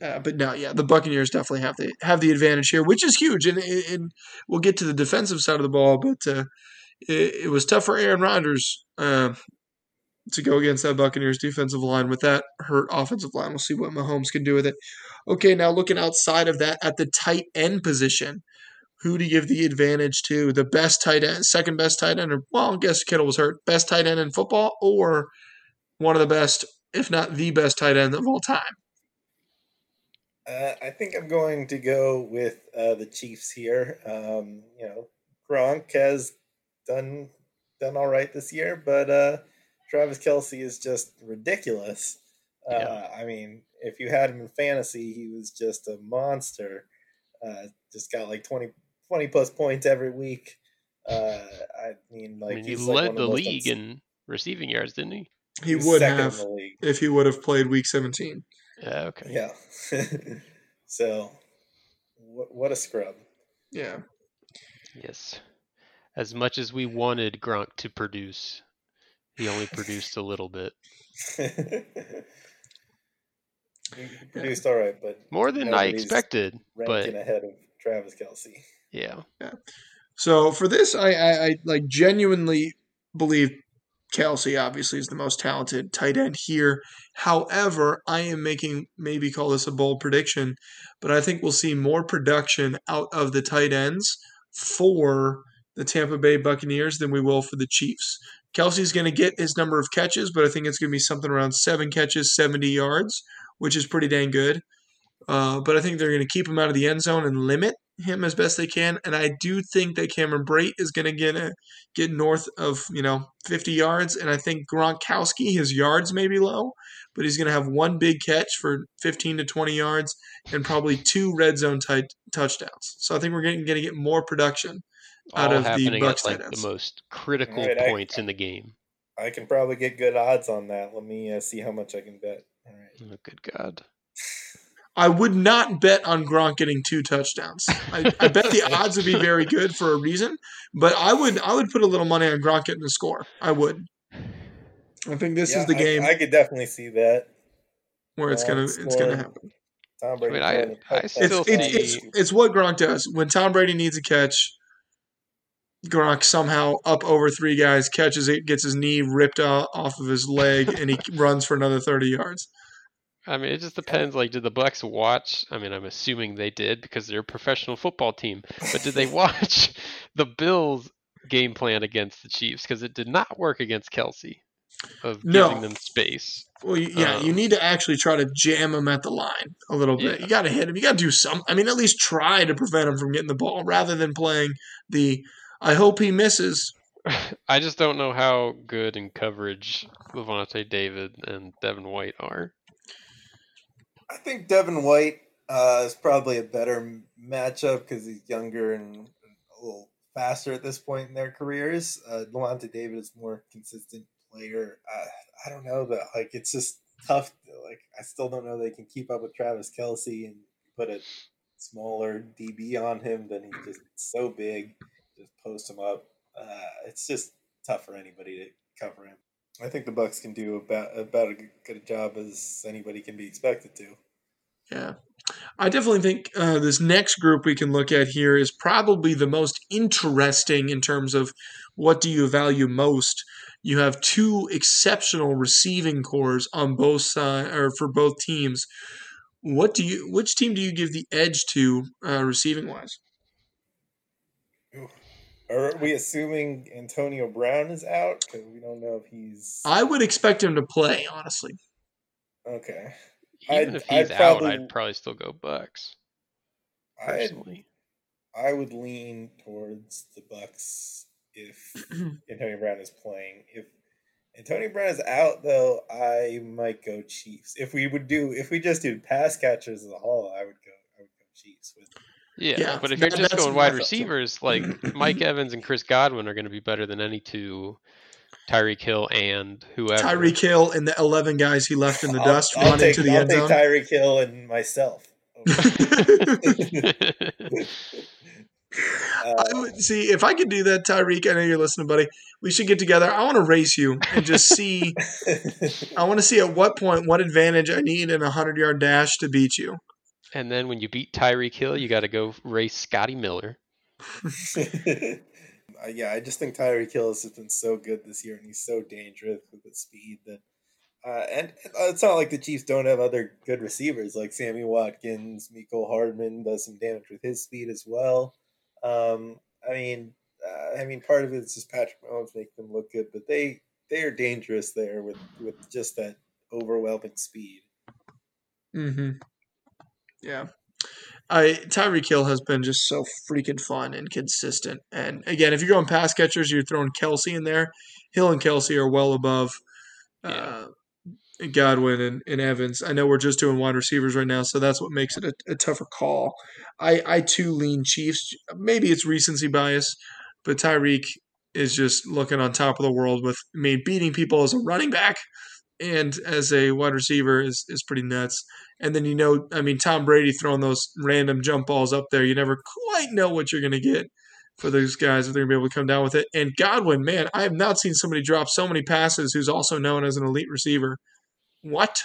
Uh, but no, yeah, the Buccaneers definitely have the have the advantage here, which is huge. And, and we'll get to the defensive side of the ball, but uh, it, it, was tough for Aaron Rodgers uh, to go against that Buccaneers defensive line with that hurt offensive line. We'll see what Mahomes can do with it. Okay, now looking outside of that at the tight end position, who do you give the advantage to? The best tight end, second best tight end, or well, I guess Kittle was hurt. Best tight end in football, or one of the best, if not the best tight end of all time? Uh, I think I'm going to go with uh, the Chiefs here. Um, you know, Gronk has done done all right this year, but uh, Travis Kelce is just ridiculous. Uh, yeah. I mean, if you had him in fantasy, he was just a monster. Uh, just got like 20, 20 plus points every week. Uh, I mean, like I mean, he like led the league in receiving yards, didn't he? He would have if he would have played Week 17. Yeah. Okay. Yeah. so, what, what a scrub. Yeah. Yes. As much as we wanted Gronk to produce, he only produced a little bit. he produced all right, but more than I expected. Ranking but ahead of Travis Kelce. Yeah. Yeah. So for this, I, I, I like genuinely believe Kelce obviously is the most talented tight end here. However, I am making maybe call this a bold prediction, but I think we'll see more production out of the tight ends for the Tampa Bay Buccaneers than we will for the Chiefs. Kelce's going to get his number of catches, but I think it's going to be something around seven catches, 70 yards, which is pretty dang good. Uh, but I think they're going to keep him out of the end zone and limit him as best they can. And I do think that Cameron Brate is going to get a, get north of you know 50 yards. And I think Gronkowski, his yards may be low, but he's going to have one big catch for 15 to 20 yards and probably two red zone t- touchdowns. So I think we're going to get more production out All of the Bucks at, like the most critical right, points I, in the game. I can probably get good odds on that. Let me uh, see how much I can bet. All right. Oh, good God. I would not bet on Gronk getting two touchdowns. I, I, bet the odds would be very good for a reason, but I would I would put a little money on Gronk getting a score. I would. I think this yeah, is the game. I, I, could definitely see that where it's gonna it's gonna happen. Tom Brady. I, mean, I, I still it's, it's, it's, it's what Gronk does when Tom Brady needs a catch. Gronk somehow up over three guys, catches it, gets his knee ripped off of his leg, and he runs for another thirty yards. I mean, it just depends. Like, did the Bucks watch? I mean, I'm assuming they did because they're a professional football team. But did they watch the Bills' game plan against the Chiefs? Because it did not work against Kelce of no. giving them space. Well, yeah, um, you need to actually try to jam him at the line a little bit. Yeah. You got to hit him. You got to do some. I mean, at least try to prevent him from getting the ball rather than playing the. I hope he misses. I just don't know how good in coverage Lavonte David and Devin White are. I think Devin White uh, is probably a better matchup because he's younger and a little faster at this point in their careers. Uh, David is more consistent player. Uh, I don't know that like it's just tough. Like I still don't know they can keep up with Travis Kelce and put a smaller DB on him. Then he's just so big. Just post him up. Uh, it's just tough for anybody to cover him. I think the Bucks can do about about as good a job as anybody can be expected to. Yeah. I definitely think uh, this next group we can look at here is probably the most interesting in terms of what do you value most. You have two exceptional receiving corps on both sides or for both teams. What do you? Which team do you give the edge to uh, receiving wise? Are we assuming Antonio Brown is out? Because we don't know if he's. I would expect him to play, honestly. Okay. Even I'd- if he's I'd out, probably- I'd probably still go Bucks I'd, personally. I would lean towards the Bucks if Antonio Brown is playing. If Antonio Brown is out, though, I might go Chiefs. If we would do, if we just do pass catchers as a whole, I would go. I would go Chiefs with. Yeah, Yeah, but if that- you're just going wide thought, too. receivers, like Mike Evans and Chris Godwin are going to be better than any two, Tyreek Hill and whoever. Tyreek Hill and the 11 guys he left in the I'll- dust I'll, run take, into the I'll end take zone. Tyreek Hill and myself. I Uh, would see if I could do that, Tyreek. I know you're listening, buddy. We should get together. I want to race you and just see. I want to see at what point, what advantage I need in a hundred yard dash to beat you. And then when you beat Tyreek Hill, you got to go race Scotty Miller. Uh, yeah, I just think Tyreek Hill has been so good this year, and he's so dangerous with his speed that. Uh, and uh, it's not like the Chiefs don't have other good receivers like Sammy Watkins, Mecole Hardman does some damage with his speed as well. Um, I mean, uh, I mean, part of it is just Patrick Mahomes making them look good, but they they are dangerous there with with just that overwhelming speed. Mm-hmm. Yeah. I Tyreek Hill has been just so freaking fun and consistent. And again, if you're going pass catchers, you're throwing Kelce in there. Hill and Kelce are well above uh, Godwin and, and Evans. I know we're just doing wide receivers right now, so that's what makes it a, a tougher call. I, I too lean Chiefs. Maybe it's recency bias, but Tyreek is just looking on top of the world with I mean beating people as a running back and as a wide receiver is, is pretty nuts. And then you know, I mean, Tom Brady throwing those random jump balls up there, you never quite know what you're going to get for those guys if they're going to be able to come down with it. And Godwin, man, I have not seen somebody drop so many passes who's also known as an elite receiver. What?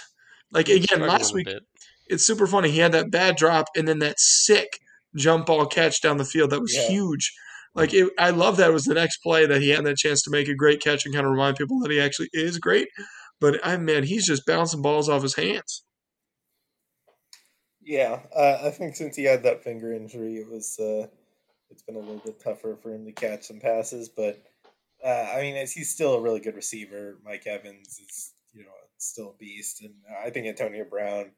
Like again, last week bit. it's super funny. He had that bad drop and then that sick jump ball catch down the field that was Yeah. huge. Like it, I love that it was the next play that he had that chance to make a great catch and kind of remind people that he actually is great. But I man, he's just bouncing balls off his hands. Yeah, uh, I think since he had that finger injury, it was uh, it's been a little bit tougher for him to catch some passes. But uh, I mean, he's still a really good receiver. Mike Evans is you know still a beast, and I think Antonio Brown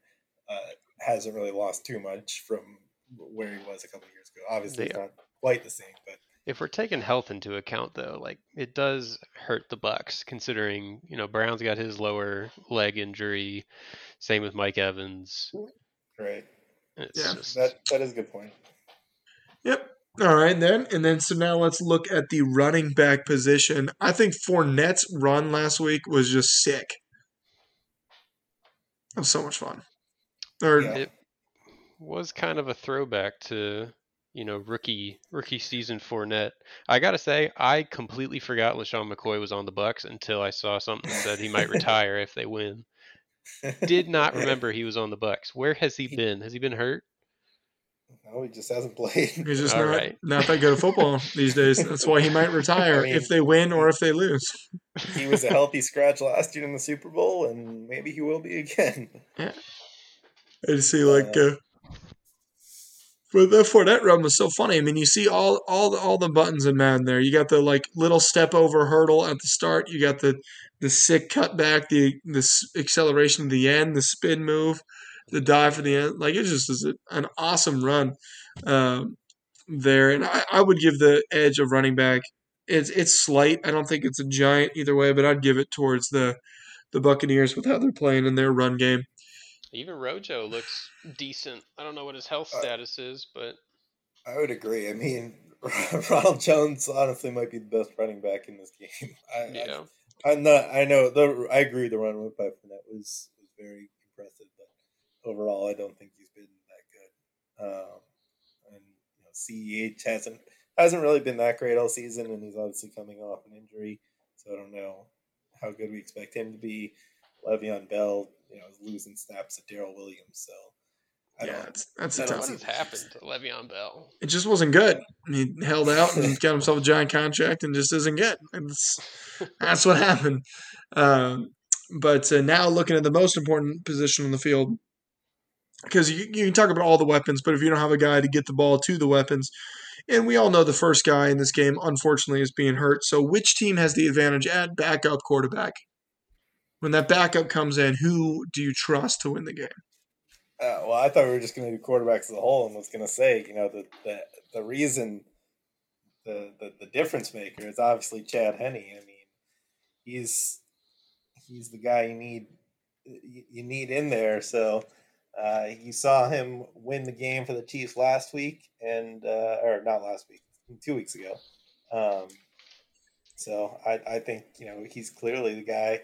uh, hasn't really lost too much from where he was a couple years ago. Obviously, They- it's not quite the same, but If we're taking health into account, though, like it does hurt the Bucks, considering you know Brown's got his lower leg injury. Same with Mike Evans. Right, It's Yeah, just that that is a good point. Yep. All right, then. And then, so now let's look at the running back position. I think Fournette's run last week was just sick. It was so much fun. Or, Yeah. it was kind of a throwback to you know rookie rookie season Fournette. I gotta say, I completely forgot LeSean McCoy was on the Bucks until I saw something that said he might retire if they win. Did not remember he was on the Bucks. Where has he been? Has he been hurt? No, he just hasn't played. he's just All not, right. not that good at football these days. That's why he might retire I mean- if they win or if they lose. he was a healthy scratch last year in the Super Bowl, and maybe he will be again. Yeah. I see, like, uh, but the Fournette run was so funny. I mean, you see all all the, all the buttons in Madden there. You got the like little step over hurdle at the start. You got the the sick cutback, the the acceleration at the end, the spin move, the dive for the end. Like it just is an awesome run um, there. And I, I would give the edge of running back. It's it's slight. I don't think it's a giant either way, but I'd give it towards the the Buccaneers with how they're playing in their run game. Even Rojo looks decent. I don't know what his health Uh, status is, but I would agree. I mean, Ronald Jones honestly might be the best running back in this game. I, yeah. I, I'm not. I know. The, I agree. The run by Fournette was was very impressive, but overall, I don't think he's been that good. Um, and you know, Ceh hasn't hasn't really been that great all season, and he's obviously coming off an injury, so I don't know how good we expect him to be. Le'Veon Bell, you know, is losing snaps to Darrel Williams, so I yeah, don't. that's, that's I a don't tough. What has happened to Le'Veon Bell? It just wasn't good. He held out and got himself a giant contract and just isn't good. It's, that's what happened. Um, but uh, now looking at the most important position on the field, because you, you can talk about all the weapons, but if you don't have a guy to get the ball to the weapons, and we all know the first guy in this game, unfortunately, is being hurt. So which team has the advantage at backup quarterback? When that backup comes in, who do you trust to win the game? Uh, well, I thought we were just going to do quarterbacks as a whole, and was going to say, you know, the the, the reason the, the the difference maker is obviously Chad Henne. I mean, he's he's the guy you need you need in there. So uh, you saw him win the game for the Chiefs last week, and uh, or not last week, two weeks ago. Um, so I, I think you know he's clearly the guy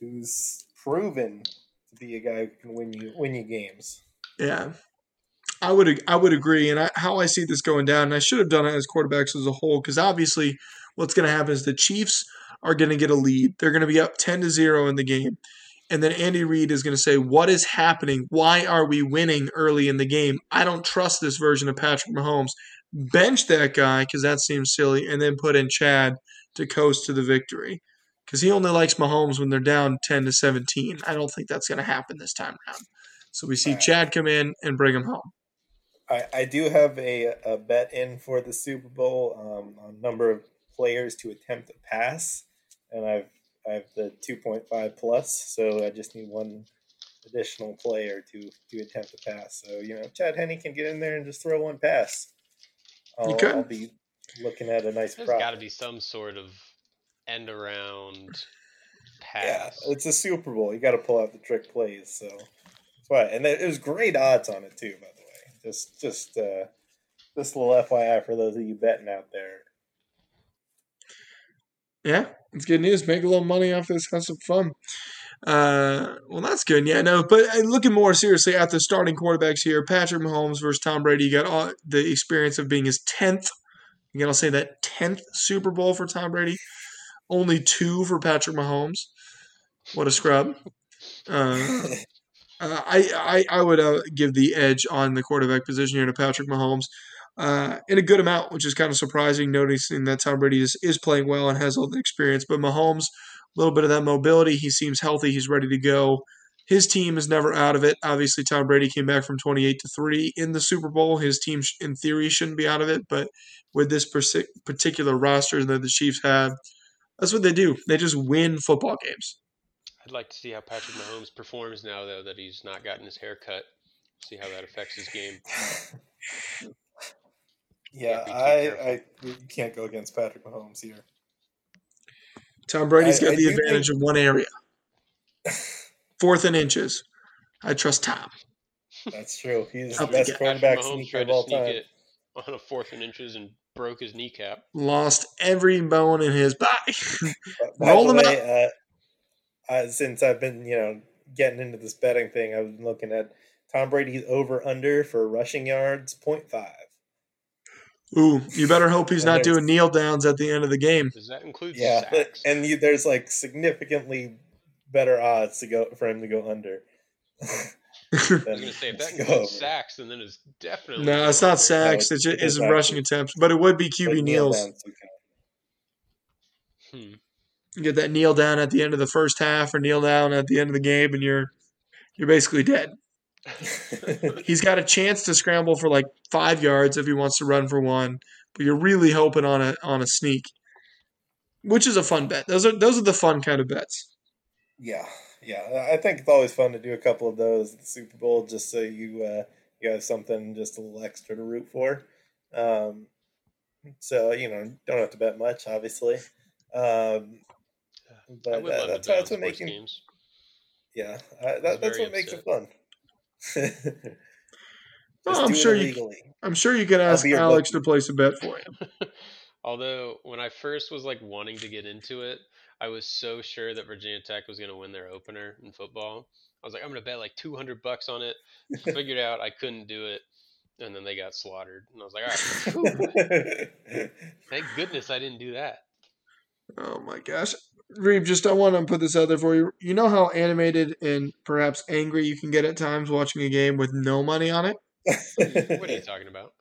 who's proven to be a guy who can win you win you games. Yeah, I would I would agree. And I, how I see this going down, and I should have done it as quarterbacks as a whole, because obviously what's going to happen is the Chiefs are going to get a lead. They're going to be up ten to zero in the game, and then Andy Reid is going to say, "What is happening? Why are we winning early in the game? I don't trust this version of Patrick Mahomes. Bench that guy because that seems silly, and then put in Chad to coast to the victory." Because he only likes Mahomes when they're down ten to seventeen. I don't think that's going to happen this time around. So we see Right. Chad come in and bring him home. I, I do have a, a bet in for the Super Bowl um, on number of players to attempt a pass, and I've I have the two point five plus, so I just need one additional player to to attempt a pass. So you know, Chad Henne can get in there and just throw one pass. I'll, could. I'll be looking at a nice There's profit. got to be some sort of end around pass. Yeah, it's a Super Bowl. You got to pull out the trick plays. So that's why, and it was great odds on it too. By the way, just just uh, just a little FYI for those of you betting out there. Yeah, it's good news. Make a little money off this. Have some fun. Uh, well, that's good. Yeah, no, but uh, looking more seriously at the starting quarterbacks here, Patrick Mahomes versus Tom Brady. You got all the experience of being his tenth. Again, I'll say that tenth Super Bowl for Tom Brady. Only two for Patrick Mahomes. What a scrub. Uh, Uh, I, I I would uh, give the edge on the quarterback position here to Patrick Mahomes uh, in a good amount, which is kind of surprising, noticing that Tom Brady is, is playing well and has all the experience. But Mahomes, a little bit of that mobility. He seems healthy. He's ready to go. His team is never out of it. Obviously, Tom Brady came back from 28 to 3 in the Super Bowl. His team, in theory, shouldn't be out of it. But with this particular roster that the Chiefs have, that's what they do. They just win football games. I'd like to see how Patrick Mahomes performs now, though, that he's not gotten his hair cut. See how that affects his game. Yeah, Can't be too I. I can't go against Patrick Mahomes here. Tom Brady's I- got I the advantage think- of one area. Fourth and inches. I trust Tom. That's true. He's the best quarterback Mahomes sneaker tried of to all sneak time. it on a fourth and inches and broke his kneecap. Lost every bone in his body. But By Roll the him way, uh, uh, since I've been you know getting into this betting thing, I've been looking at Tom Brady's over under for rushing yards 0.5. Ooh, you better hope he's not doing kneel downs at the end of the game. Does that include Yeah, but, sacks? and you, there's like significantly better odds to go for him to go under. I was than going to say, if that to go includes over. sacks, then it is definitely. no, it's not sacks. No, It's, it just, it's is rushing attempts. But it would be QB kneel kneels. Hmm. You get that kneel down at the end of the first half or kneel down at the end of the game, and you're you're basically dead. He's got a chance to scramble for like five yards if he wants to run for one, but you're really hoping on a on a sneak, which is a fun bet. Those are those are the fun kind of bets. Yeah, yeah. I think it's always fun to do a couple of those at the Super Bowl, just so you uh, you have something just a little extra to root for. Um, so you know, don't have to bet much, obviously. Um, but uh, that's to bet on that's what sports makes games. yeah, uh, that, that's very what makes upset. it fun. Oh, I'm sure you. illegally. I'm sure you can ask Alex bookie. to place a bet for you. Although when I first was like wanting to get into it, I was so sure that Virginia Tech was going to win their opener in football. I was like, I'm going to bet like 200 bucks on it. Figured out I couldn't do it, and then they got slaughtered. And I was like, all right, thank goodness I didn't do that. Oh my gosh. Reeve, just I want to put this out there for you. You know how animated and perhaps angry you can get at times watching a game with no money on it? What are you talking about?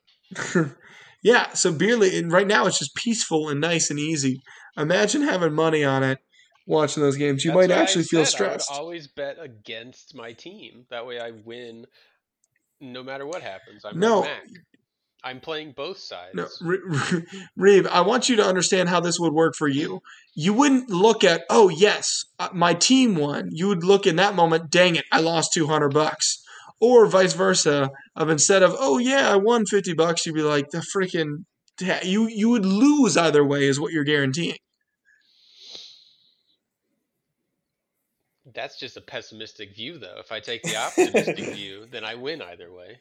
yeah, so beer league, and right now it's just peaceful and nice and easy. Imagine having money on it watching those games. You That's might actually feel stressed. I always bet against my team. That way I win no matter what happens. I'm No. I'm playing both sides. No, Re- Re- Reeve, I want you to understand how this would work for you. You wouldn't look at, oh yes, uh, my team won. You would look in that moment, dang it, I lost two hundred bucks, or vice versa. Of instead of, oh yeah, I won fifty bucks, you'd be like, the freaking, you you would lose either way, is what you're guaranteeing. That's just a pessimistic view, though. If I take the optimistic view, then I win either way.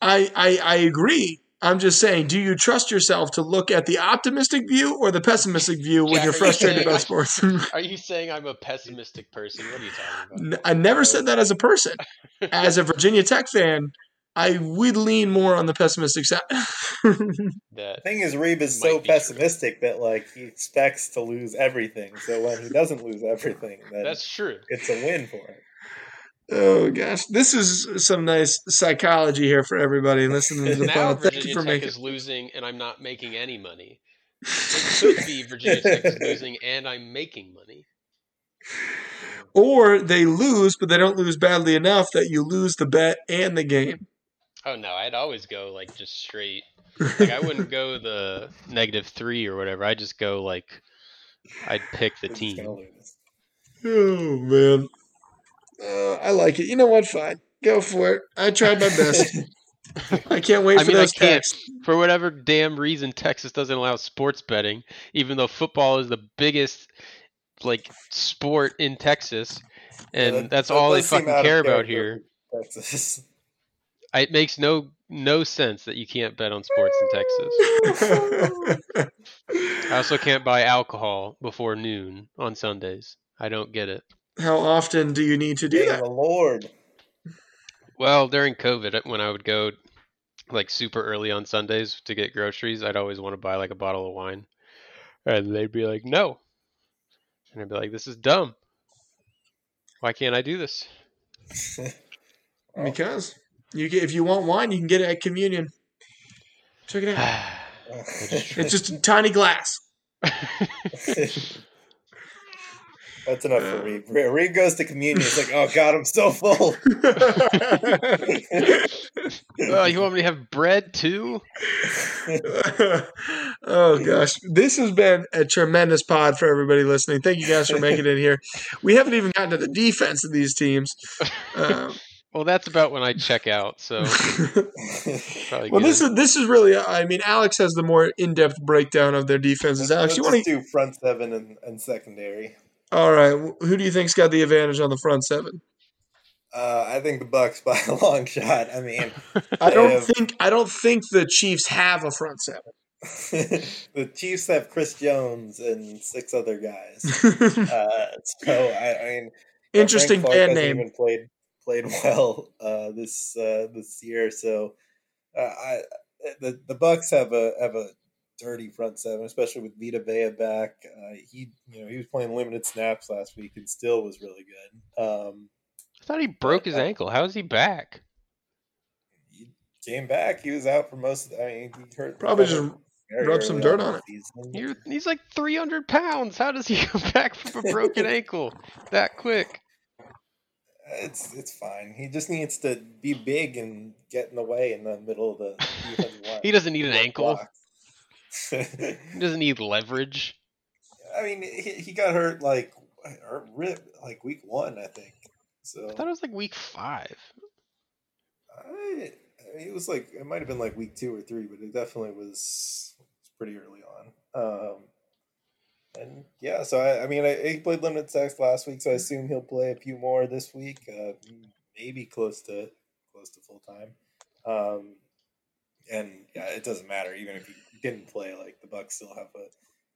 I, I I agree. I'm just saying, do you trust yourself to look at the optimistic view or the pessimistic view when Jack, you're you frustrated saying about I- sports? Are you saying I'm a pessimistic person? What are you talking about? I never said that as a person. As a Virginia Tech fan, I would lean more on the pessimistic side. The thing is, Reeb is so Might be true. pessimistic that like he expects to lose everything. So when he doesn't lose everything, then that's true. it's a win for him. oh gosh, this is some nice psychology here for everybody listening to the Now pod. Thank you Virginia for Tech making. is losing, and I'm not making any money. It could be Virginia Tech is losing, and I'm making money. Or they lose, but they don't lose badly enough that you lose the bet and the game. Oh no, I'd always go like just straight. Like I wouldn't go the negative three or whatever. I just go like I'd pick the We're just gonna team. Oh man, uh, I like it. You know what? Fine, go for it. I tried my best. I can't wait I for mean, I those can't- texts. For whatever damn reason, Texas doesn't allow sports betting, even though football is the biggest like sport in Texas, and Yeah, that- that's that all they fucking care about here. Texas. I, it makes no no sense that you can't bet on sports in Texas. I also can't buy alcohol before noon on Sundays. I don't get it. How often do you need to do Hey, that? the Lord. Well, during COVID, uh, when I would go like super early on Sundays to get groceries, I'd always want to buy like a bottle of wine. And they'd be like, no. And I'd be like, this is dumb. Why can't I do this? Because you get, if you want wine, you can get it at communion. Check it out. It's just a tiny glass. That's enough for Uh. Reeb. Re- goes to communion. He's like, oh God, I'm so full. oh, you want me to have bread too? oh gosh, this has been a tremendous pod for everybody listening. Thank you guys for making it here. We haven't even gotten to the defense of these teams. Um, Well, that's about when I check out. So well, good. this is this is really. I mean, Alex has the more in depth breakdown of their defenses. Alex, Let's you want to? do front seven and, and secondary. All right, who do you think's got the advantage on the front seven? Uh, I think the Bucks by a long shot. I mean, I don't Yeah. think I don't think the Chiefs have a front seven. the Chiefs have Chris Jones and six other guys. Uh, so I, I mean, Interesting band name. Even played played well uh, this uh, this year. So uh, I the the Bucks have a have a dirty front seven, especially with Vita Vea back. Uh, he you know he was playing limited snaps last week and still was really good. Um, I thought he broke his uh, ankle. How is he back? he came back. He was out for most. Of the, I mean, he hurt Probably just of very rub some dirt on the it. season. You're, he's like 300 pounds. How does he come back from a broken ankle that quick? It's it's fine. He just needs to be big and get in the way in the middle of the. He doesn't need an ankle. He doesn't need leverage. I mean, he, he got hurt like rip like week one, I think. So I thought it was like week five. I, it was like it might have been like week two or three, but it definitely was, was pretty early on. Um, and yeah, so I, I mean, I, he played limited sacks last week, so I assume he'll play a few more this week. Uh, maybe close to close to full time. Um, and yeah, it doesn't matter even if he didn't play. Like the Bucks still have a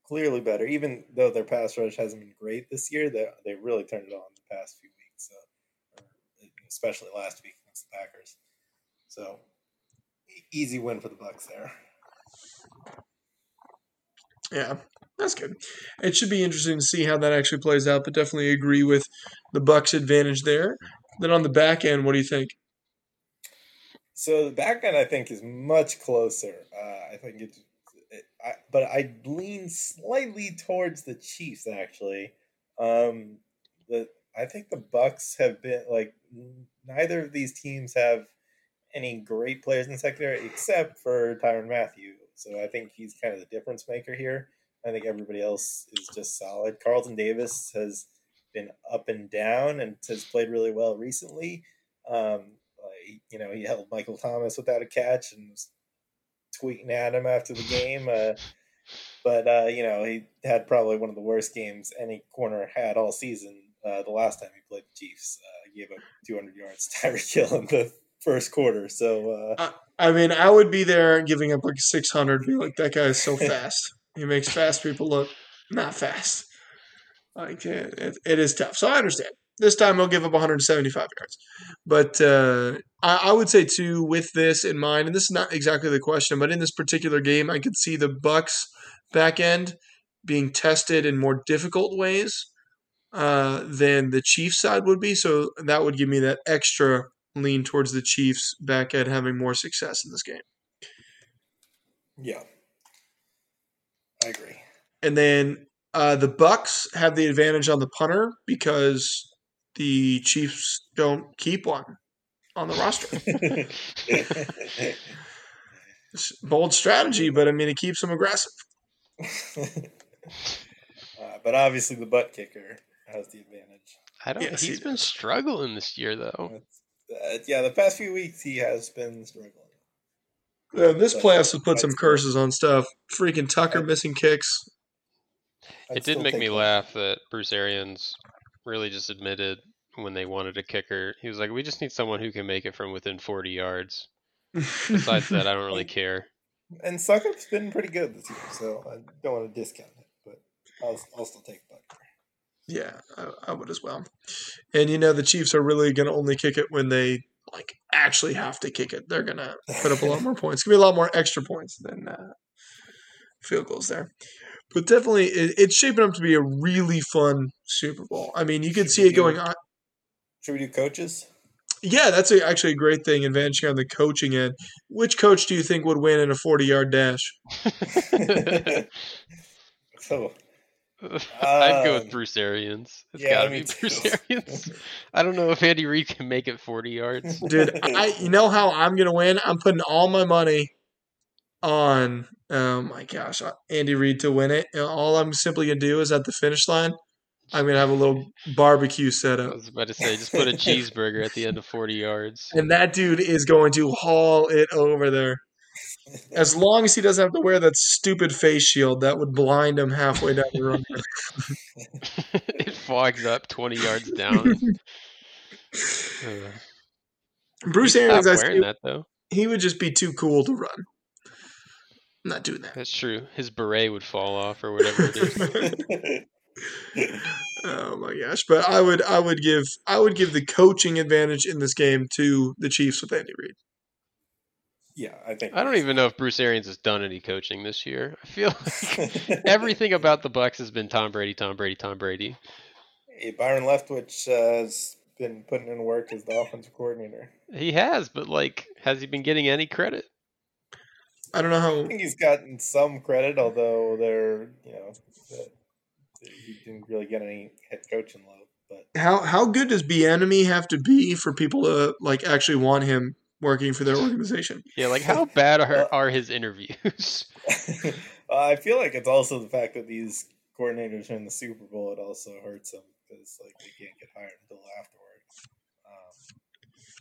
clearly better, even though their pass rush hasn't been great this year. They they really turned it on the past few weeks, so, especially last week against the Packers. So easy win for the Bucks there. Yeah, that's good. It should be interesting to see how that actually plays out, but definitely agree with the Bucks' advantage there. Then on the back end, what do you think? So the back end, I think, is much closer. Uh, I think it's, it, I, but I lean slightly towards the Chiefs actually. Um, the I think the Bucks have been like neither of these teams have any great players in secondary except for Tyrann Mathieu. So I think he's kind of the difference maker here. I think everybody else is just solid. Carlton Davis has been up and down and has played really well recently. Um, you know, he held Michael Thomas without a catch and was tweeting at him after the game. Uh, but uh, you know, he had probably one of the worst games any corner had all season. Uh, the last time he played the Chiefs, uh, gave up 200 yards to Tyreek Hill in the first quarter. So, uh, I mean, I would be there giving up like 600. Be like, that guy is so fast. He makes fast people look not fast. Like it, it is tough. So I understand. This time he'll give up 175 yards. But uh, I, I, would say too, with this in mind, and this is not exactly the question, but in this particular game, I could see the Bucks back end being tested in more difficult ways uh, than the Chiefs side would be. So that would give me that extra lean towards the Chiefs back end having more success in this game. Yeah, I agree. And then uh, the Bucks have the advantage on the punter because the Chiefs don't keep one on the roster. bold strategy, but I mean, it keeps them aggressive. uh, but obviously, the butt kicker has the advantage. I don't. Yes, he's he been struggling this year, though. Uh, yeah, the past few weeks he has been struggling. Yeah, this but, playoffs have put some curses on stuff. Freaking Tucker missing kicks. I'd it did make me that. laugh that Bruce Arians really just admitted when they wanted a kicker. He was like, "We just need someone who can make it from within 40 yards." Besides that, I don't really care. And Succop's been pretty good this year, so I don't want to discount it, but I'll, I'll still take Butker. Yeah, I, I, would as well. And you know, the Chiefs are really going to only kick it when they like actually have to kick it. They're going to put up a lot more points. It's going to be a lot more extra points than uh, field goals there but definitely it, it's shaping up to be a really fun Super Bowl. I mean, you could see it going on. Should we do coaches? Yeah, that's a, actually a great thing, advancing on the coaching end. Which coach do you think would win in a 40 yard dash? so, I'd go with Bruce Arians. It's yeah, gotta be Bruce Arians. I don't know if Andy Reid can make it 40 yards. Dude, I you know how I'm gonna win? I'm putting all my money on oh my gosh, uh, Andy Reid to win it. All I'm simply gonna do is at the finish line, I'm gonna have a little barbecue set up. I was about to say, just put a cheeseburger at the end of 40 yards, and that dude is going to haul it over there. As long as he doesn't have to wear that stupid face shield that would blind him halfway down the run. it fogs up 20 yards down. Bruce Arians, I wearing that though. He would just be too cool to run. I'm not doing that. That's true. His beret would fall off or whatever it is. oh my gosh! But I would, I would give, I would give the coaching advantage in this game to the Chiefs with Andy Reid. Yeah, I think. I don't even know if Bruce Arians has done any coaching this year. I feel like everything about the Bucks has been Tom Brady, Tom Brady, Tom Brady. Hey, Byron Leftwich uh, has been putting in work as the offensive coordinator. He has, but like, has he been getting any credit? I don't know how. I think he's gotten some credit, although they're you know he didn't really get any head coaching love. But how how good does Bieniemy have to be for people to like actually want him working for their organization? Yeah, like how bad are are his interviews? I feel like it's also the fact that these coordinators are in the Super Bowl. It also hurts them because like they can't get hired until afterwards. Um,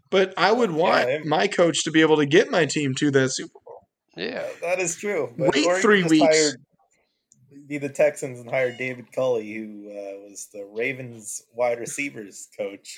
but I would want yeah, my coach to be able to get my team to that Super Bowl. Yeah, that is true. But Wait three weeks. Hired, be the Texans and hire David Culley, who uh, was the Ravens wide receivers coach,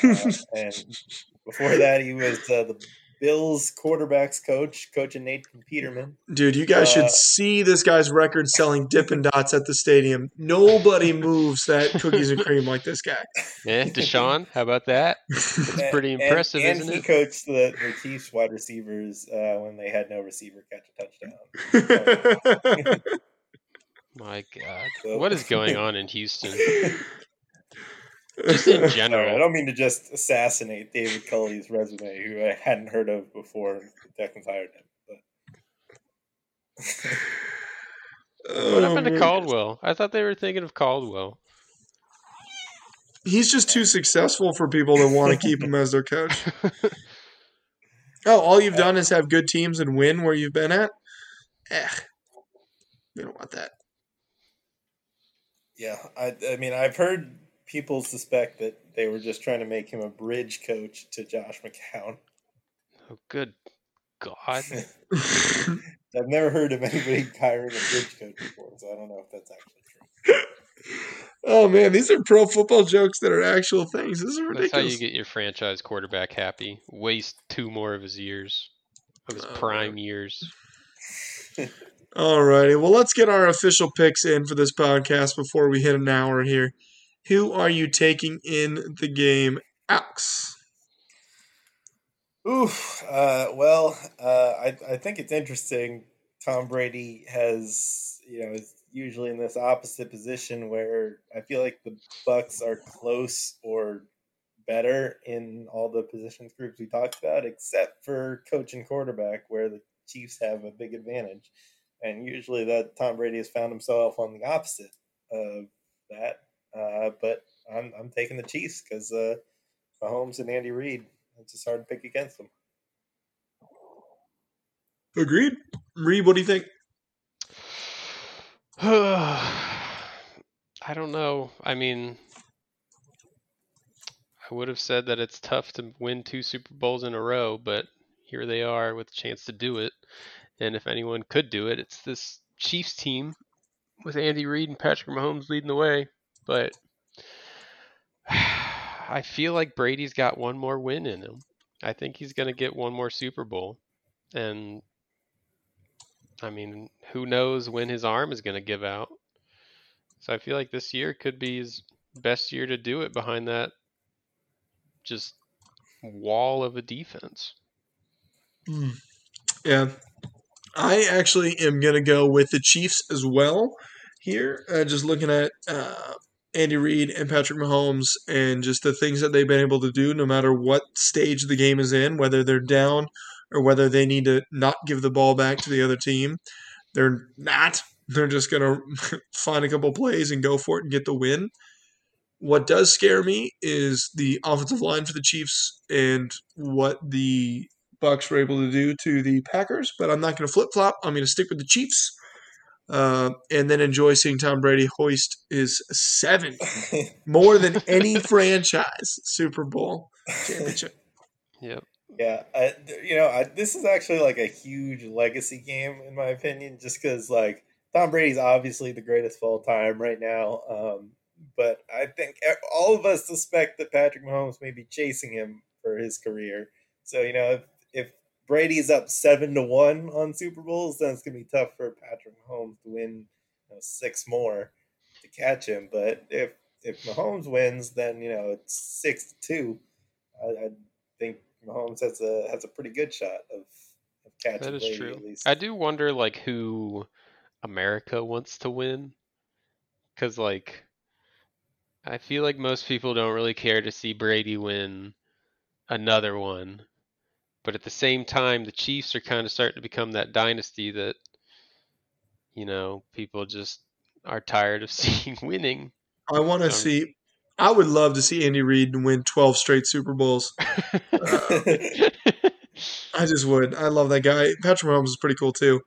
uh, and Before that, he was uh, the Bills quarterbacks coach, coaching Nathan Peterman. Dude, you guys Uh, should see this guy's record selling Dippin' Dots at the stadium. Nobody moves that cookies and cream like this guy. Yeah, Deshaun, how about that? That's And- pretty and- impressive, and, isn't he it? coached the, the Chiefs wide receivers uh, when they had no receiver catch a touchdown. My God, So- what is going on in Houston? Just in Sorry, I don't mean to just assassinate David Culley's resume, who I hadn't heard of before the Texans hired him. But What happened to Oh. Caldwell? I thought they were thinking of Caldwell. He's just too successful for people that want to keep him as their coach. Oh, all you've done is have good teams and win where you've been at? Eh. We don't want that. yeah, I, I mean, I've heard people suspect that they were just trying to make him a bridge coach to Josh McCown. Oh, good God. I've never heard of anybody hiring a bridge coach before, so I don't know if that's actually true. oh man, these are pro football jokes that are actual things. This is ridiculous. That's how you get your franchise quarterback happy. Waste two more of his years, of his Oh, prime years. Alrighty, well, let's get our official picks in for this podcast before we hit an hour here. Who are you taking in the game, Alex? Oof. Uh, well, uh, I, I think it's interesting. Tom Brady has, you know, is usually in this opposite position where I feel like the Bucks are close or better in all the positions groups we talked about, except for coach and quarterback, where the Chiefs have a big advantage. And usually that Tom Brady has found himself on the opposite of that. Uh, but I'm, I'm taking the Chiefs because uh, Mahomes and Andy Reid. It's just hard to pick against them. Agreed. Reed, what do you think? I don't know. I mean, I would have said that it's tough to win two Super Bowls in a row, but here they are with a chance to do it. And if anyone could do it, it's this Chiefs team with Andy Reid and Patrick Mahomes leading the way. But I feel like Brady's got one more win in him. I think he's going to get one more Super Bowl. And I mean, who knows when his arm is going to give out. So I feel like this year could be his best year to do it behind that just wall of a defense. Hmm. Yeah. I actually am going to go with the Chiefs as well here. Uh, just looking at uh, Andy Reid and Patrick Mahomes and just the things that they've been able to do, no matter what stage the game is in, whether they're down or whether they need to not give the ball back to the other team. They're not. They're just going to find a couple plays and go for it and get the win. What does scare me is the offensive line for the Chiefs and what the Bucks were able to do to the Packers, but I'm not going to flip flop. I'm going to stick with the Chiefs, uh, and then enjoy seeing Tom Brady hoist his seven more than any franchise Super Bowl championship. Yep. Yeah, I, you know, I, this is actually like a huge legacy game in my opinion, just because like Tom Brady's obviously the greatest of all time right now, um, but I think all of us suspect that Patrick Mahomes may be chasing him for his career. So you know, if, if Brady's up seven to one on Super Bowls, then it's gonna be tough for Patrick Mahomes to win you know, six more to catch him. But if if Mahomes wins, then you know it's six to two. I, I think Mahomes has a has a pretty good shot of, of catching That is Brady true. at least. I do wonder like who America wants to win cuz like I feel like most people don't really care to see Brady win another one. But at the same time the Chiefs are kind of starting to become that dynasty that you know, people just are tired of seeing winning. I want to Um, see. I would love to see Andy Reid win 12 straight Super Bowls. I just would. I love that guy. Patrick Mahomes is pretty cool too.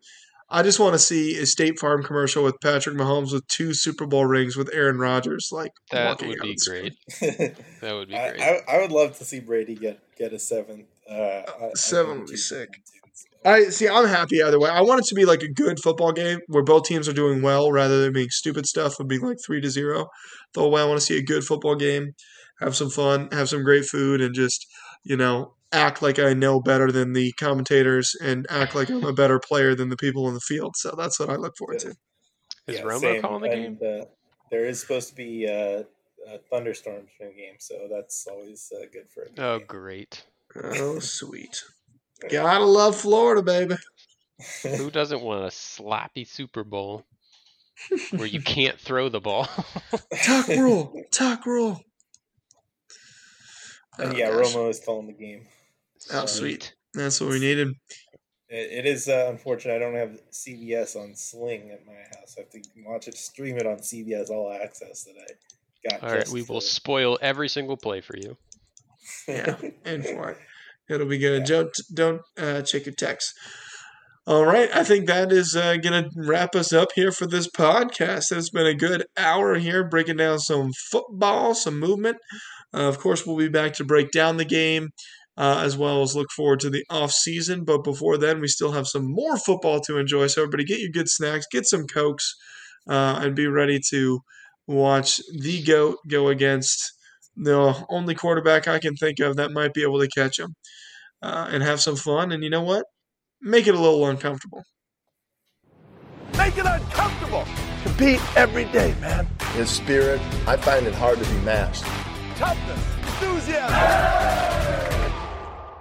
I just want to see a State Farm commercial with Patrick Mahomes with two Super Bowl rings with Aaron Rodgers, like that would be of the screen. great. That would be I, great. I, I would love to see Brady get get a seventh. Uh, I- I Seven think would be sick. win too, so. I see. I'm happy either way. I want it to be like a good football game where both teams are doing well, rather than being stupid stuff and being like three to zero. The whole way, I want to see a good football game, have some fun, have some great food, and just you know act like I know better than the commentators and act like I'm a better player than the people in the field. So that's what I look forward to. Is Yeah, Romo same. calling the game? And, uh, there is supposed to be uh, uh, thunderstorms in the game, so that's always uh, good for a good Oh, game. great. Oh, sweet. Gotta love Florida, baby. Who doesn't want a sloppy Super Bowl where you can't throw the ball? Tuck rule. Tuck rule. and Oh, yeah, gosh. Romo is calling the game. Oh, sweet. That's what we needed. It, it is uh, unfortunate I don't have CBS on Sling at my house. I have to watch it, stream it on CBS All Access that I got. All right, we will to- spoil every single play for you. Yeah, in for it. It'll be good. Don't don't uh, check your text. All right, I think that is uh, gonna wrap us up here for this podcast. It's been a good hour here breaking down some football, some movement. Uh, of course, we'll be back to break down the game. Uh, as well as look forward to the off season. But before then, we still have some more football to enjoy. So everybody, get your good snacks, get some cokes, uh, and be ready to watch the goat go against the only quarterback I can think of that might be able to catch him, uh, and have some fun. And you know what? Make it a little uncomfortable. Make it uncomfortable. Compete every day, man. His spirit, I find it hard to be matched. Toughness, enthusiasm.